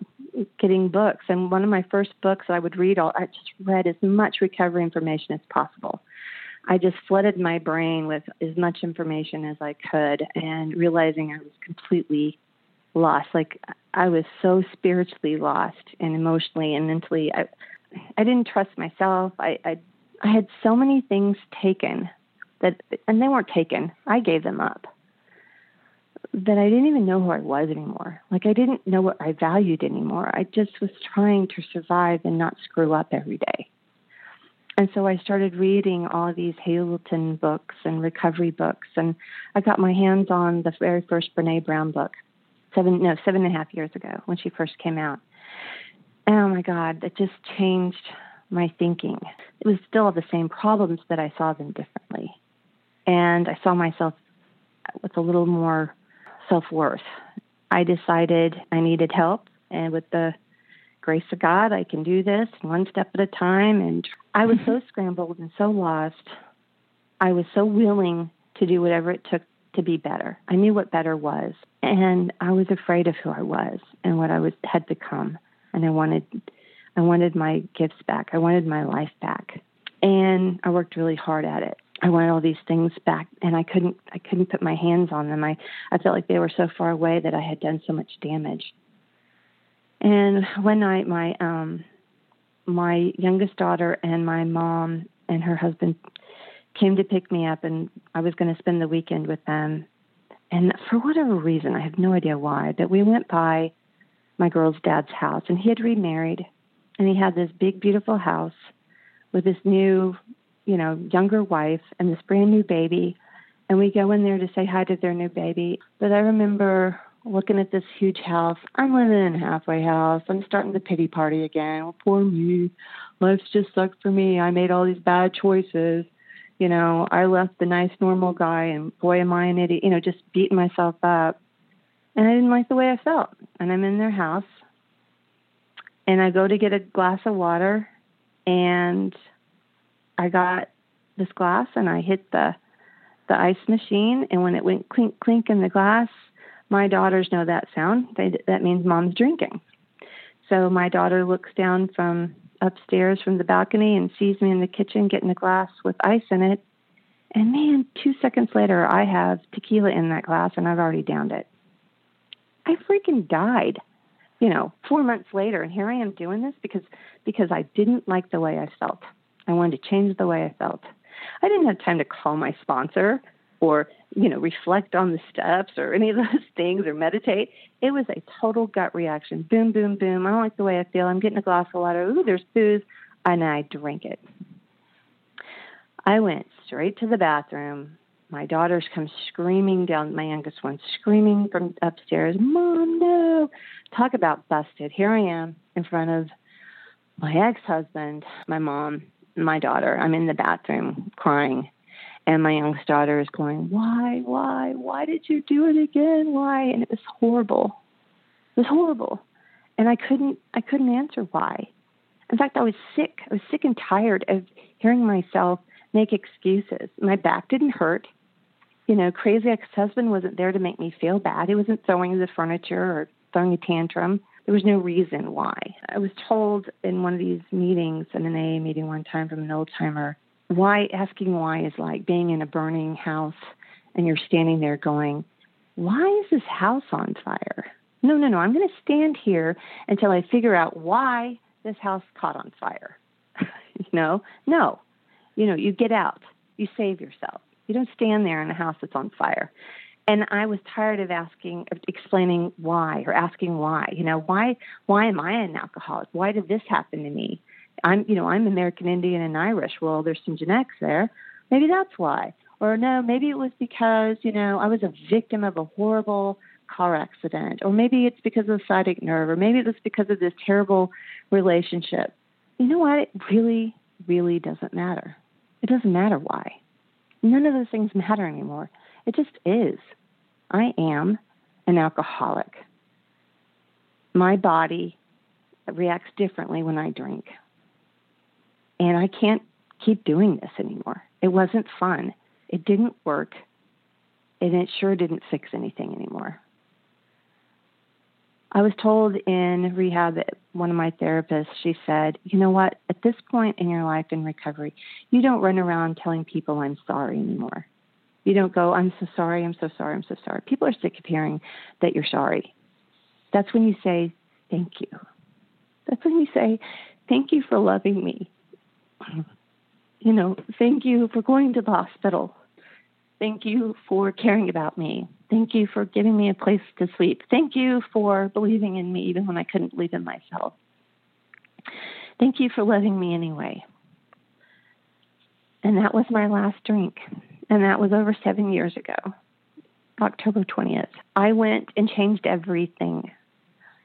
Speaker 2: getting books. And one of my first books I would read all I just read as much recovery information as possible. I just flooded my brain with as much information as I could and realizing I was completely lost. Like I was so spiritually lost and emotionally and mentally. I I didn't trust myself. I I, I had so many things taken that and they weren't taken. I gave them up that I didn't even know who I was anymore. Like I didn't know what I valued anymore. I just was trying to survive and not screw up every day. And so I started reading all these Hamilton books and recovery books, and I got my hands on the very first Brene Brown book, seven no seven and a half years ago when she first came out. And oh my God, that just changed my thinking. It was still the same problems, but I saw them differently, and I saw myself with a little more self worth I decided I needed help, and with the grace of God, I can do this one step at a time. And I was so mm-hmm. scrambled and so lost. I was so willing to do whatever it took to be better. I knew what better was, and I was afraid of who I was and what I was had become. And I wanted, I wanted my gifts back. I wanted my life back, and I worked really hard at it. I wanted all these things back, and I couldn't. I couldn't put my hands on them. I, I felt like they were so far away that I had done so much damage. And one night, my um, my youngest daughter and my mom and her husband came to pick me up, and I was going to spend the weekend with them. And for whatever reason, I have no idea why, but we went by my girl's dad's house, and he had remarried, and he had this big, beautiful house with this new, you know, younger wife and this brand new baby. And we go in there to say hi to their new baby. But I remember looking at this huge house. I'm living in a halfway house. I'm starting the pity party again. Well, poor me. Life's just sucked for me. I made all these bad choices. You know, I left the nice, normal guy, and boy, am I an idiot. You know, just beating myself up. And I didn't like the way I felt. And I'm in their house, and I go to get a glass of water, and I got this glass, and I hit the the ice machine, and when it went clink clink in the glass, my daughters know that sound. They, that means mom's drinking. So my daughter looks down from upstairs from the balcony and sees me in the kitchen getting a glass with ice in it. And man, two seconds later, I have tequila in that glass and I've already downed it. I freaking died, you know, four months later, and here I am doing this because because I didn't like the way I felt. I wanted to change the way I felt. I didn't have time to call my sponsor or you know reflect on the steps or any of those things or meditate. It was a total gut reaction. Boom boom boom. I don't like the way i feel. I'm getting a glass of water. Ooh there's booze. And i drank it. I went straight to the bathroom. My daughters come screaming down. My youngest one screaming from upstairs mom no. Talk about busted. Here i am in front of my ex-husband my mom my daughter i'm in the bathroom crying and my youngest daughter is going, Why, why, why did you do it again? Why? And it was horrible. It was horrible. And I couldn't I couldn't answer why. In fact, I was sick. I was sick and tired of hearing myself make excuses. My back didn't hurt. You know, crazy ex husband wasn't there to make me feel bad. He wasn't throwing the furniture or throwing a tantrum. There was no reason why. I was told in one of these meetings, in an AA meeting one time from an old timer, why asking why is like being in a burning house and you're standing there going, why is this house on fire? No, no, no. I'm going to stand here until I figure out why this house caught on fire. you know, no. You know, you get out. You save yourself. You don't stand there in a house that's on fire. And I was tired of asking, of explaining why or asking why. You know, why? Why am I an alcoholic? Why did this happen to me? I'm, you know, I'm American Indian and Irish. Well, there's some genetics there. Maybe that's why. Or no, maybe it was because, you know, I was a victim of a horrible car accident. Or maybe it's because of the sciatic nerve. Or maybe it was because of this terrible relationship. You know what? It really, really doesn't matter. It doesn't matter why. None of those things matter anymore. It just is. I am an alcoholic. My body reacts differently when I drink and I can't keep doing this anymore. It wasn't fun. It didn't work. And it sure didn't fix anything anymore. I was told in rehab one of my therapists, she said, you know what, at this point in your life in recovery, you don't run around telling people I'm sorry anymore. You don't go, I'm so sorry, I'm so sorry, I'm so sorry. People are sick of hearing that you're sorry. That's when you say, thank you. That's when you say, thank you for loving me you know, thank you for going to the hospital. Thank you for caring about me. Thank you for giving me a place to sleep. Thank you for believing in me even when I couldn't believe in myself. Thank you for loving me anyway. And that was my last drink. And that was over seven years ago, October 20th. I went and changed everything.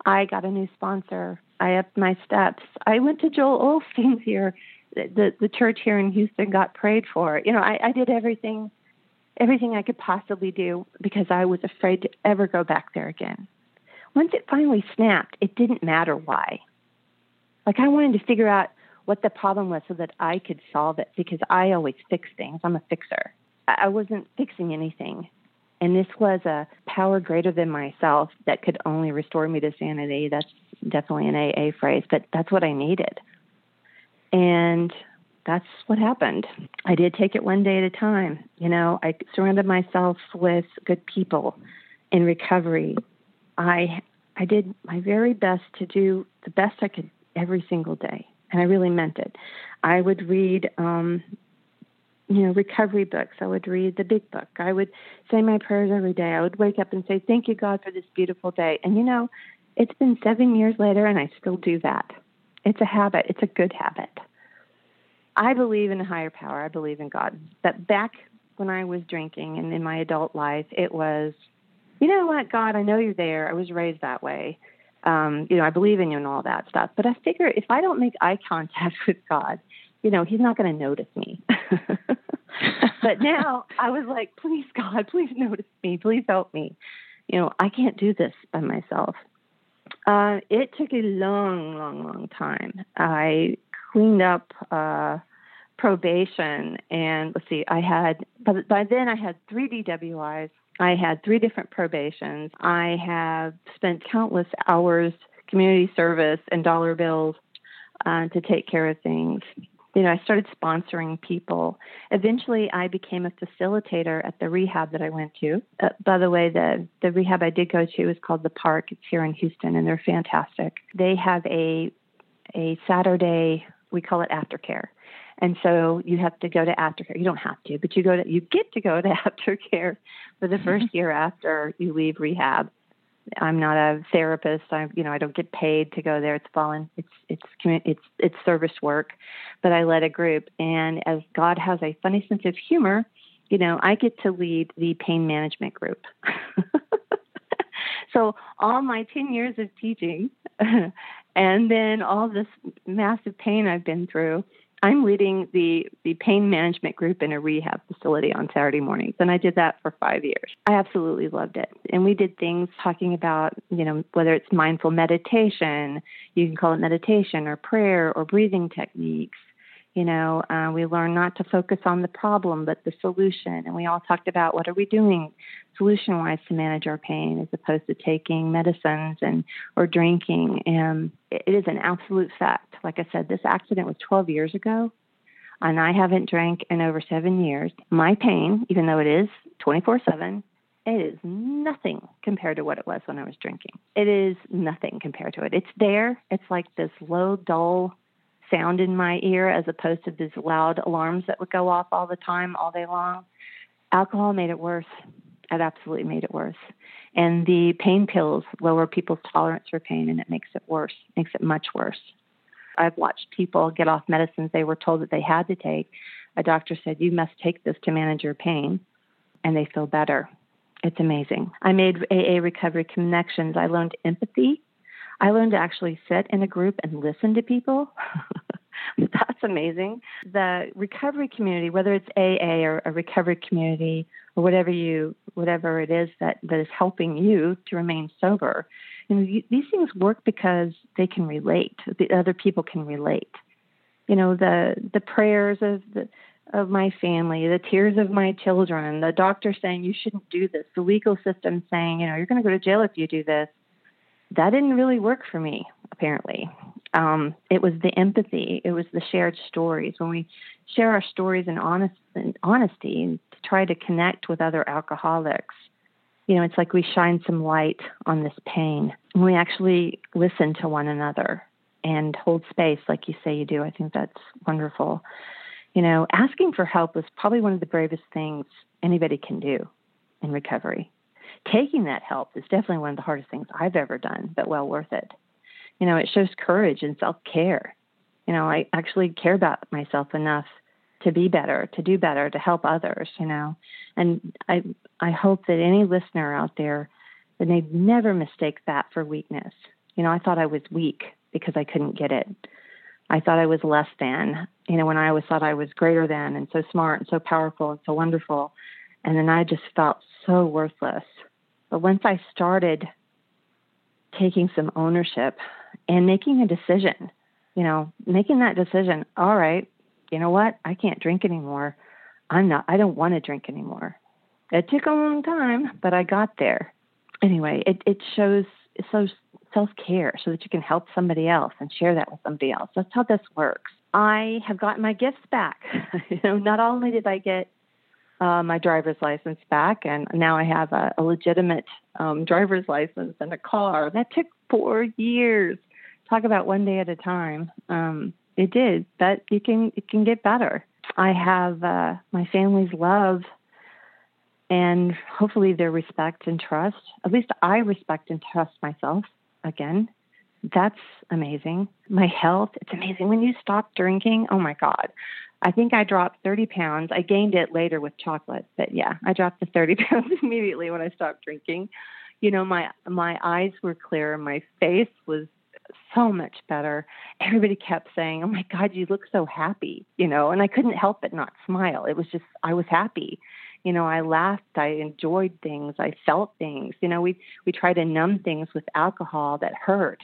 Speaker 2: I got a new sponsor. I upped my steps. I went to Joel Osteen's here the the church here in Houston got prayed for. You know, I, I did everything everything I could possibly do because I was afraid to ever go back there again. once it finally snapped, it didn't matter why. Like I wanted to figure out what the problem was so that I could solve it because I always fix things. I'm a fixer. I wasn't fixing anything. And this was a power greater than myself that could only restore me to sanity. That's definitely an AA phrase, but that's what I needed. And that's what happened. I did take it one day at a time. You know, I surrounded myself with good people in recovery. I I did my very best to do the best I could every single day, and I really meant it. I would read um, you know, recovery books. I would read the big book. I would say my prayers every day. I would wake up and say, Thank you, God, for this beautiful day. And you know, it's been seven years later and I still do that. It's a habit, it's a good habit. I believe in a higher power. I believe in God. But back when I was drinking and in my adult life, it was, you know what, God, I know you're there. I was raised that way. Um, you know, I believe in you and all that stuff. But I figure if I don't make eye contact with God, you know, he's not going to notice me. but now I was like, please, God, please notice me. Please help me. You know, I can't do this by myself. Uh, it took a long, long, long time. I cleaned up uh, probation, and let's see, I had, but by then I had three DWIs. I had three different probations. I have spent countless hours community service and dollar bills uh, to take care of things you know, I started sponsoring people. Eventually, I became a facilitator at the rehab that I went to. Uh, by the way, the the rehab I did go to is called the Park. It's here in Houston, and they're fantastic. They have a a Saturday we call it aftercare, and so you have to go to aftercare. You don't have to, but you go to you get to go to aftercare for the first year after you leave rehab. I'm not a therapist. I, you know, I don't get paid to go there. It's fallen. It's it's it's it's service work, but I led a group, and as God has a funny sense of humor, you know, I get to lead the pain management group. so all my ten years of teaching, and then all this massive pain I've been through, I'm leading the, the pain management group in a rehab facility on Saturday mornings, and I did that for five years. I absolutely loved it. And we did things talking about, you know, whether it's mindful meditation, you can call it meditation or prayer or breathing techniques, you know, uh, we learned not to focus on the problem, but the solution. And we all talked about what are we doing solution wise to manage our pain as opposed to taking medicines and or drinking. And it is an absolute fact. Like I said, this accident was 12 years ago, and I haven't drank in over seven years. My pain, even though it is 24 7, it is nothing compared to what it was when I was drinking. It is nothing compared to it. It's there. It's like this low, dull sound in my ear as opposed to these loud alarms that would go off all the time, all day long. Alcohol made it worse. It absolutely made it worse. And the pain pills lower people's tolerance for pain and it makes it worse, makes it much worse. I've watched people get off medicines they were told that they had to take. A doctor said, You must take this to manage your pain, and they feel better. It's amazing. I made AA recovery connections. I learned empathy I learned to actually sit in a group and listen to people. That's amazing. The recovery community, whether it's AA or a recovery community or whatever you whatever it is that, that is helping you to remain sober, you you, these things work because they can relate. The other people can relate. You know, the the prayers of the of my family, the tears of my children, the doctor saying you shouldn't do this, the legal system saying, you know, you're going to go to jail if you do this that didn't really work for me, apparently. Um, it was the empathy, it was the shared stories. When we share our stories in honest, in honesty to try to connect with other alcoholics, you know, it's like we shine some light on this pain. When we actually listen to one another and hold space like you say you do, I think that's wonderful. You know, asking for help is probably one of the bravest things anybody can do in recovery taking that help is definitely one of the hardest things I've ever done, but well worth it. You know, it shows courage and self care. You know, I actually care about myself enough to be better, to do better, to help others, you know. And I I hope that any listener out there that they never mistake that for weakness. You know, I thought I was weak because I couldn't get it. I thought I was less than, you know, when I always thought I was greater than and so smart and so powerful and so wonderful. And then I just felt so worthless but once I started taking some ownership and making a decision. You know, making that decision. All right, you know what? I can't drink anymore. I'm not. I don't want to drink anymore. It took a long time, but I got there. Anyway, it it shows shows self care so that you can help somebody else and share that with somebody else. That's how this works. I have gotten my gifts back. you know, not only did I get uh, my driver's license back, and now I have a, a legitimate um, driver's license and a car. That took four years. Talk about one day at a time. Um, it did, but you can it can get better. I have uh, my family's love and hopefully their respect and trust. At least I respect and trust myself again. That's amazing. My health, it's amazing. When you stop drinking, oh my God. I think I dropped 30 pounds. I gained it later with chocolate, but yeah, I dropped the 30 pounds immediately when I stopped drinking. You know, my my eyes were clear, my face was so much better. Everybody kept saying, "Oh my God, you look so happy," you know, and I couldn't help but not smile. It was just I was happy. You know, I laughed, I enjoyed things, I felt things. You know, we we try to numb things with alcohol that hurt.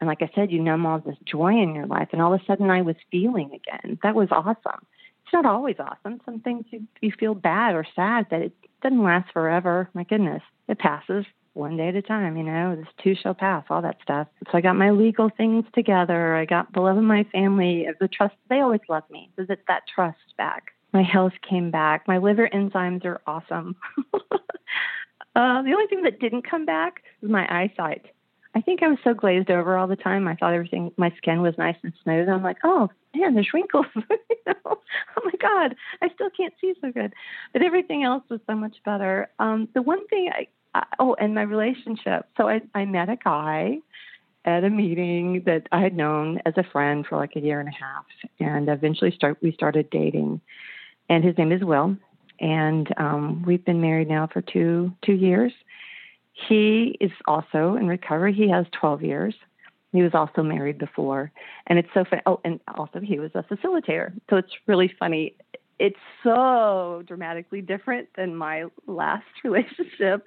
Speaker 2: And like I said, you numb all this joy in your life, and all of a sudden I was feeling again. That was awesome. It's not always awesome. Some things you, you feel bad or sad that it doesn't last forever. My goodness, it passes one day at a time, you know, this too shall pass, all that stuff. So I got my legal things together. I got the love of my family, the trust. They always love me. So it's that trust back. My health came back. My liver enzymes are awesome. uh, the only thing that didn't come back was my eyesight. I think I was so glazed over all the time. I thought everything, my skin was nice and smooth. I'm like, oh man, there's wrinkles. you know? Oh my God, I still can't see so good. But everything else was so much better. Um, the one thing I, I oh, and my relationship. So I, I met a guy at a meeting that I had known as a friend for like a year and a half, and eventually start we started dating. And his name is Will, and um, we've been married now for two two years. He is also in recovery. He has 12 years. He was also married before, and it's so funny. Oh, and also he was a facilitator, so it's really funny. It's so dramatically different than my last relationship,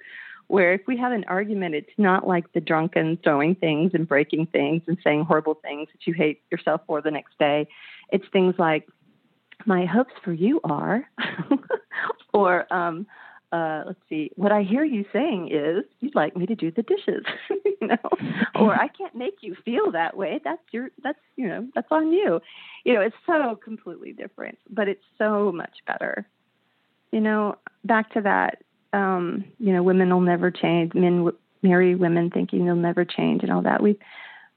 Speaker 2: where if we have an argument, it's not like the drunken throwing things and breaking things and saying horrible things that you hate yourself for the next day. It's things like, my hopes for you are, or um, uh, let's see, what I hear you saying is you'd like me to do the dishes, you know, or I can't make you feel that way. That's your, that's you know, that's on you. You know, it's so completely different, but it's so much better. You know, back to that um, you know, women will never change. Men w- marry women thinking they'll never change, and all that. We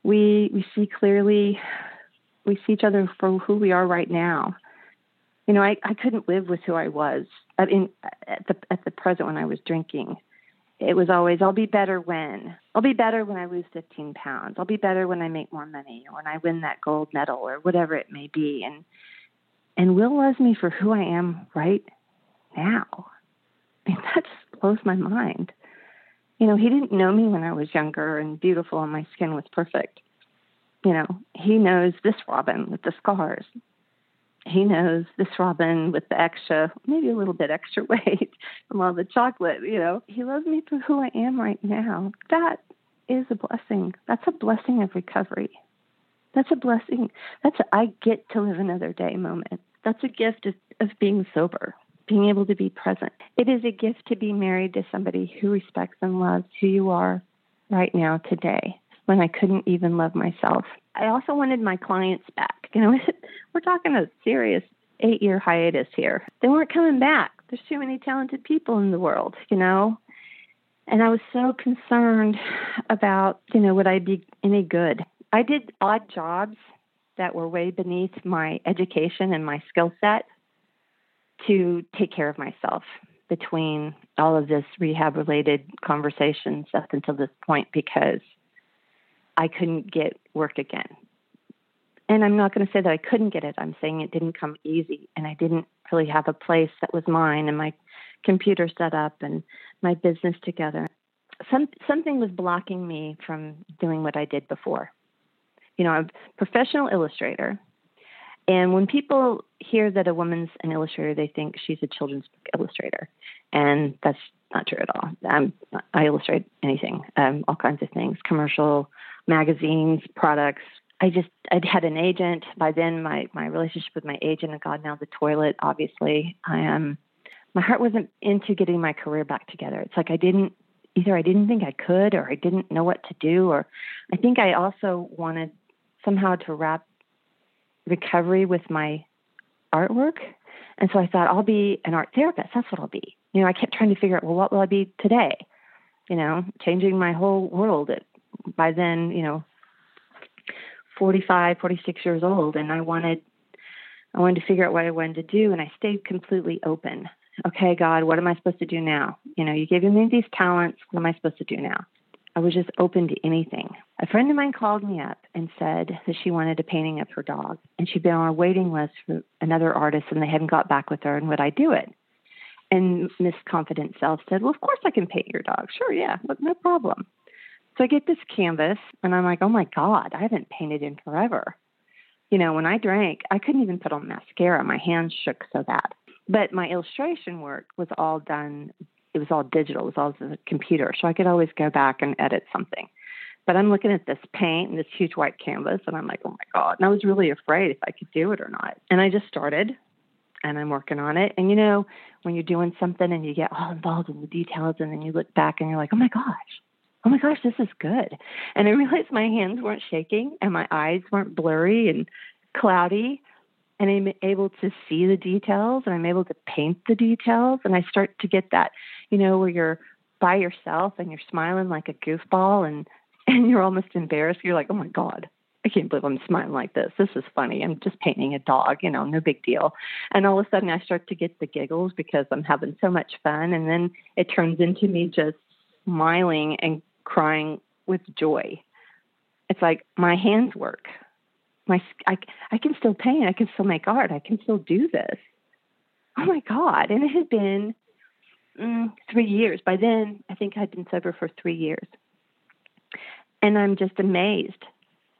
Speaker 2: we we see clearly. We see each other for who we are right now. You know, I I couldn't live with who I was. I mean, at the at the present when I was drinking, it was always I'll be better when I'll be better when I lose 15 pounds. I'll be better when I make more money or when I win that gold medal or whatever it may be. And and Will loves me for who I am right now. I mean, that just blows my mind. You know, he didn't know me when I was younger and beautiful and my skin was perfect. You know, he knows this Robin with the scars. He knows this Robin with the extra, maybe a little bit extra weight from all the chocolate. You know, he loves me for who I am right now. That is a blessing. That's a blessing of recovery. That's a blessing. That's a I get to live another day moment. That's a gift of, of being sober being able to be present. It is a gift to be married to somebody who respects and loves who you are right now today when I couldn't even love myself. I also wanted my clients back. You know, we're talking a serious eight year hiatus here. They weren't coming back. There's too many talented people in the world, you know. And I was so concerned about, you know, would I be any good? I did odd jobs that were way beneath my education and my skill set to take care of myself between all of this rehab related conversations up until this point because I couldn't get work again. And I'm not going to say that I couldn't get it. I'm saying it didn't come easy and I didn't really have a place that was mine and my computer set up and my business together. Some something was blocking me from doing what I did before. You know, I'm a professional illustrator and when people hear that a woman's an illustrator, they think she's a children's book illustrator. And that's not true at all. I'm, I illustrate anything, um, all kinds of things, commercial, magazines, products. I just I'd had an agent by then. My my relationship with my agent had gone down the toilet. Obviously, I am. Um, my heart wasn't into getting my career back together. It's like I didn't either. I didn't think I could, or I didn't know what to do, or I think I also wanted somehow to wrap recovery with my artwork. And so I thought I'll be an art therapist. That's what I'll be. You know, I kept trying to figure out, well, what will I be today? You know, changing my whole world at by then, you know, 45, 46 years old. And I wanted, I wanted to figure out what I wanted to do. And I stayed completely open. Okay, God, what am I supposed to do now? You know, you gave me these talents. What am I supposed to do now? I was just open to anything. A friend of mine called me up and said that she wanted a painting of her dog, and she'd been on a waiting list for another artist, and they hadn't got back with her, and would I do it? And Miss Confident Self said, Well, of course I can paint your dog. Sure, yeah, no problem. So I get this canvas, and I'm like, Oh my God, I haven't painted in forever. You know, when I drank, I couldn't even put on mascara. My hands shook so bad. But my illustration work was all done it was all digital, it was all the computer. So I could always go back and edit something. But I'm looking at this paint and this huge white canvas, and I'm like, oh my God. And I was really afraid if I could do it or not. And I just started and I'm working on it. And you know, when you're doing something and you get all involved in the details, and then you look back and you're like, oh my gosh, oh my gosh, this is good. And I realized my hands weren't shaking and my eyes weren't blurry and cloudy and I'm able to see the details and I'm able to paint the details and I start to get that, you know, where you're by yourself and you're smiling like a goofball and and you're almost embarrassed. You're like, "Oh my god, I can't believe I'm smiling like this. This is funny. I'm just painting a dog, you know, no big deal." And all of a sudden I start to get the giggles because I'm having so much fun and then it turns into me just smiling and crying with joy. It's like my hands work. My I, I can still paint. I can still make art. I can still do this. Oh my god. And it had been mm, three years. By then i think i'd been sober for three years. And i'm just amazed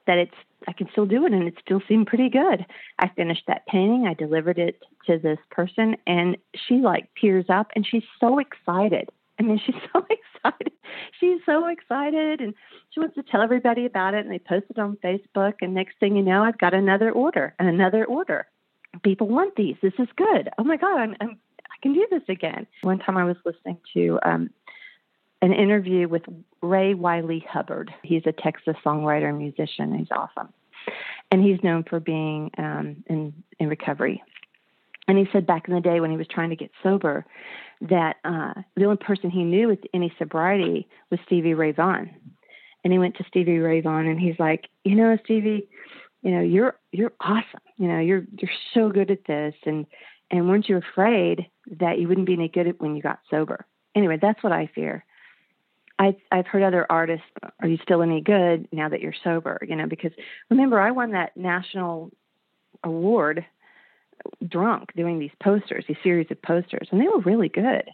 Speaker 2: that it's i can still do it and it still seemed pretty good. I finished that painting. I delivered it to this person and she like tears up and she's so excited I mean, she's so excited. She's so excited, and she wants to tell everybody about it. And they post it on Facebook. And next thing you know, I've got another order and another order. People want these. This is good. Oh my God, I'm, I'm I can do this again. One time I was listening to um, an interview with Ray Wylie Hubbard. He's a Texas songwriter and musician. He's awesome, and he's known for being um, in in recovery. And he said back in the day when he was trying to get sober, that uh, the only person he knew with any sobriety was Stevie Ray Vaughan. And he went to Stevie Ray Vaughan and he's like, you know, Stevie, you know, you're you're awesome. You know, you're you're so good at this, and and weren't you afraid that you wouldn't be any good at when you got sober? Anyway, that's what I fear. I, I've heard other artists, are you still any good now that you're sober? You know, because remember, I won that national award drunk doing these posters, these series of posters, and they were really good.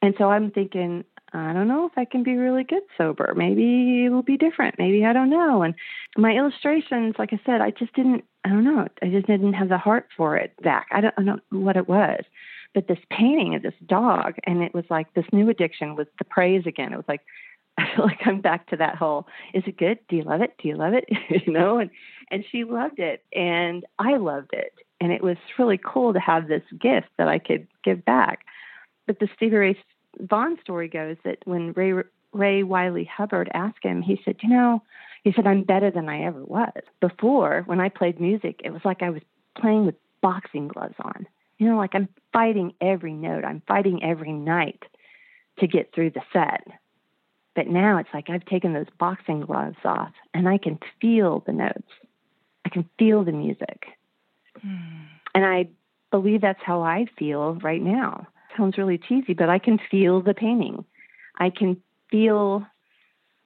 Speaker 2: And so I'm thinking, I don't know if I can be really good sober. Maybe it will be different. Maybe I don't know. And my illustrations, like I said, I just didn't. I don't know. I just didn't have the heart for it back. I don't, I don't know what it was. But this painting of this dog, and it was like this new addiction was the praise again. It was like I feel like I'm back to that whole, is it good? Do you love it? Do you love it? you know, and and she loved it and I loved it. And it was really cool to have this gift that I could give back. But the Stevie Ray Vaughan story goes that when Ray Ray Wylie Hubbard asked him, he said, You know, he said, I'm better than I ever was. Before, when I played music, it was like I was playing with boxing gloves on. You know, like I'm fighting every note, I'm fighting every night to get through the set. But now it's like I've taken those boxing gloves off and I can feel the notes. I can feel the music. Mm. And I believe that's how I feel right now. Sounds really cheesy, but I can feel the painting. I can feel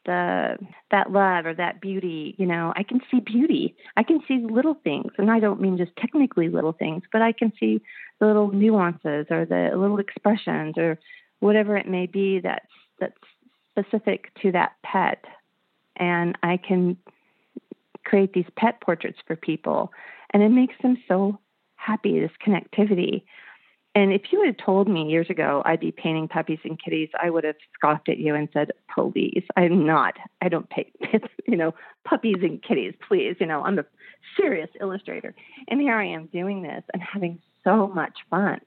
Speaker 2: the that love or that beauty, you know, I can see beauty. I can see little things, and I don't mean just technically little things, but I can see the little nuances or the little expressions or whatever it may be that's that's specific to that pet. And I can create these pet portraits for people. And it makes them so happy, this connectivity. And if you had told me years ago I'd be painting puppies and kitties, I would have scoffed at you and said, "Please, I'm not. I don't paint, you know, puppies and kitties. Please, you know, I'm a serious illustrator." And here I am doing this and having so much fun.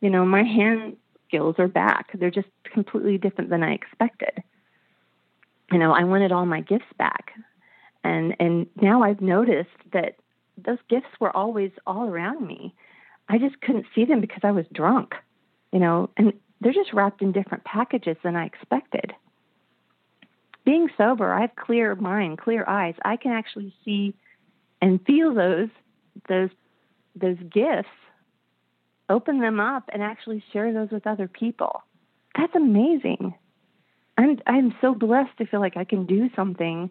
Speaker 2: You know, my hand skills are back. They're just completely different than I expected. You know, I wanted all my gifts back. And and now I've noticed that those gifts were always all around me. I just couldn't see them because I was drunk. You know, and they're just wrapped in different packages than I expected. Being sober, I have clear mind, clear eyes. I can actually see and feel those those those gifts open them up and actually share those with other people. That's amazing. I'm I'm so blessed to feel like I can do something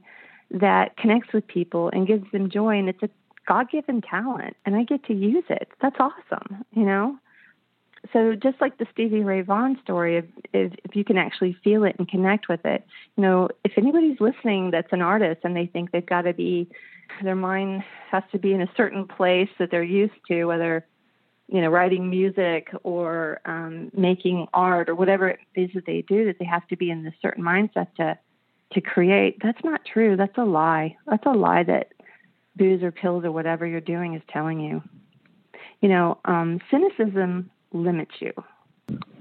Speaker 2: that connects with people and gives them joy and it's a God-given talent and I get to use it. That's awesome, you know? So just like the Stevie Ray Vaughan story, if, if, if you can actually feel it and connect with it, you know, if anybody's listening that's an artist and they think they've got to be, their mind has to be in a certain place that they're used to, whether you know, writing music or um, making art or whatever it is that they do, that they have to be in this certain mindset to to create. That's not true. That's a lie. That's a lie that booze or pills or whatever you're doing is telling you. You know, um, cynicism limits you.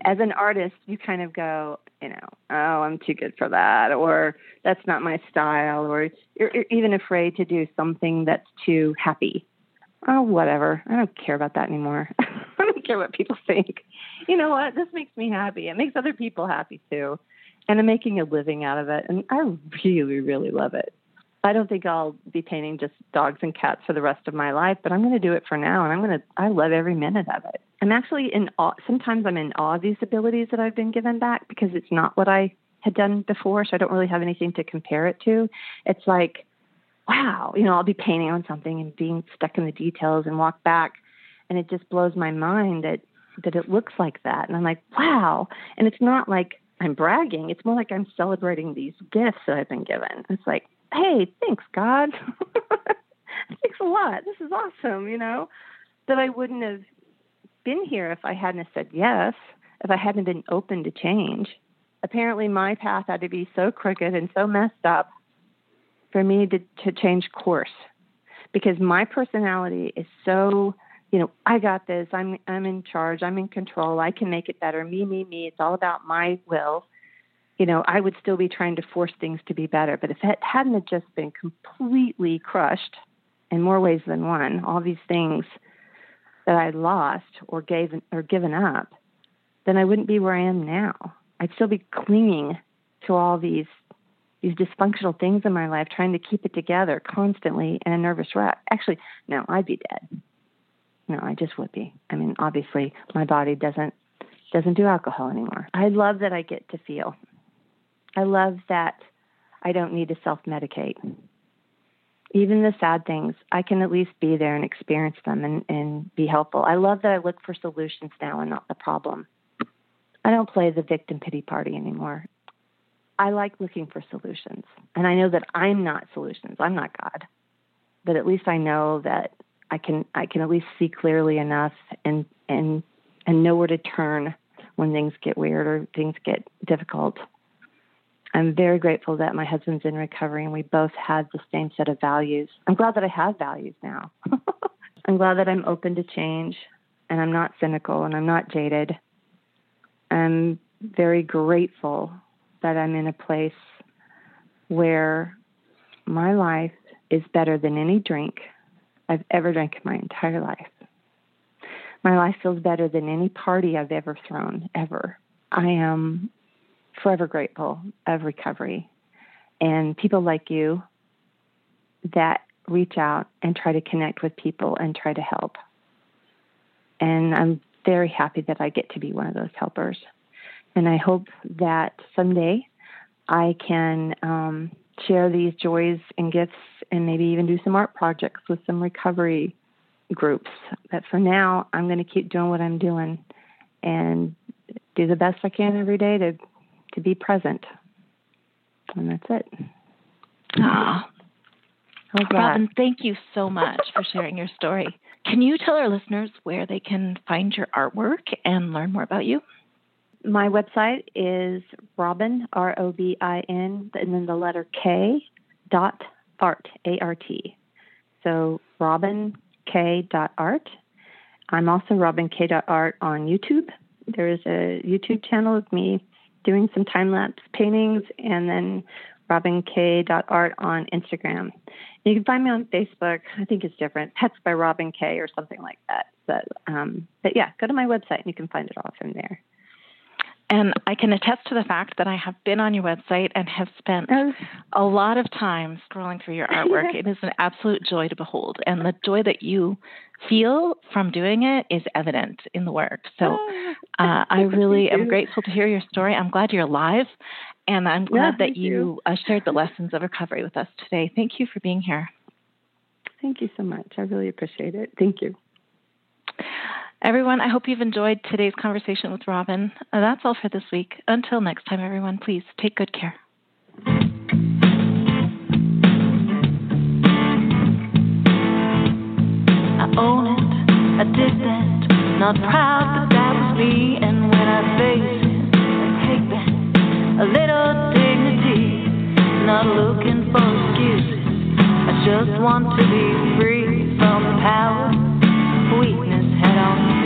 Speaker 2: As an artist, you kind of go, you know, oh, I'm too good for that, or that's not my style, or you're, you're even afraid to do something that's too happy oh, whatever. I don't care about that anymore. I don't care what people think. You know what? This makes me happy. It makes other people happy too. And I'm making a living out of it. And I really, really love it. I don't think I'll be painting just dogs and cats for the rest of my life, but I'm going to do it for now. And I'm going to, I love every minute of it. I'm actually in awe. Sometimes I'm in awe of these abilities that I've been given back because it's not what I had done before. So I don't really have anything to compare it to. It's like, wow, you know, I'll be painting on something and being stuck in the details and walk back and it just blows my mind that that it looks like that. And I'm like, wow. And it's not like I'm bragging. It's more like I'm celebrating these gifts that I've been given. It's like, hey, thanks, God. thanks a lot. This is awesome, you know, that I wouldn't have been here if I hadn't said yes, if I hadn't been open to change. Apparently, my path had to be so crooked and so messed up for me to, to change course because my personality is so you know i got this. I'm i'm in charge. I'm in control. I can make it better. Me me me. It's all about my will you know i would still be trying to force things to be better but if it hadn't just been completely crushed in more ways than one all these things that i lost or gave or given up then i wouldn't be where i am now i'd still be clinging to all these these dysfunctional things in my life, trying to keep it together constantly in a nervous wreck. Actually, no, I'd be dead. No, I just would be. I mean, obviously, my body doesn't doesn't do alcohol anymore. I love that I get to feel. I love that I don't need to self medicate. Even the sad things, I can at least be there and experience them and, and be helpful. I love that I look for solutions now and not the problem. I don't play the victim pity party anymore. I like looking for solutions. And I know that I'm not solutions. I'm not God. But at least I know that I can I can at least see clearly enough and and and know where to turn when things get weird or things get difficult. I'm very grateful that my husband's in recovery and we both have the same set of values. I'm glad that I have values now. I'm glad that I'm open to change and I'm not cynical and I'm not jaded. I'm very grateful that I'm in a place where my life is better than any drink I've ever drank in my entire life. My life feels better than any party I've ever thrown, ever. I am forever grateful of recovery and people like you that reach out and try to connect with people and try to help. And I'm very happy that I get to be one of those helpers. And I hope that someday I can um, share these joys and gifts and maybe even do some art projects with some recovery groups. But for now, I'm going to keep doing what I'm doing and do the best I can every day to, to be present. And that's it.
Speaker 3: Ah. Robin, thank you so much for sharing your story. Can you tell our listeners where they can find your artwork and learn more about you?
Speaker 2: My website is Robin, R O B I N, and then the letter K dot art, A R T. So Robin K dot art. I'm also Robin K dot art on YouTube. There is a YouTube channel of me doing some time lapse paintings, and then Robin K dot art on Instagram. You can find me on Facebook. I think it's different, Pets by Robin K or something like that. But um, but yeah, go to my website and you can find it all from there.
Speaker 3: And I can attest to the fact that I have been on your website and have spent oh. a lot of time scrolling through your artwork. it is an absolute joy to behold. And the joy that you feel from doing it is evident in the work. So oh, uh, I really am grateful to hear your story. I'm glad you're alive. And I'm glad yeah, that you, you. Uh, shared the lessons of recovery with us today. Thank you for being here.
Speaker 2: Thank you so much. I really appreciate it. Thank you.
Speaker 3: Everyone, I hope you've enjoyed today's conversation with Robin. Uh, that's all for this week. Until next time, everyone, please take good care.
Speaker 1: I own it, I did that. Not proud, that was me. And when I face it, I take back a little dignity. Not looking for excuses. I just want to be free from power, weakness head on.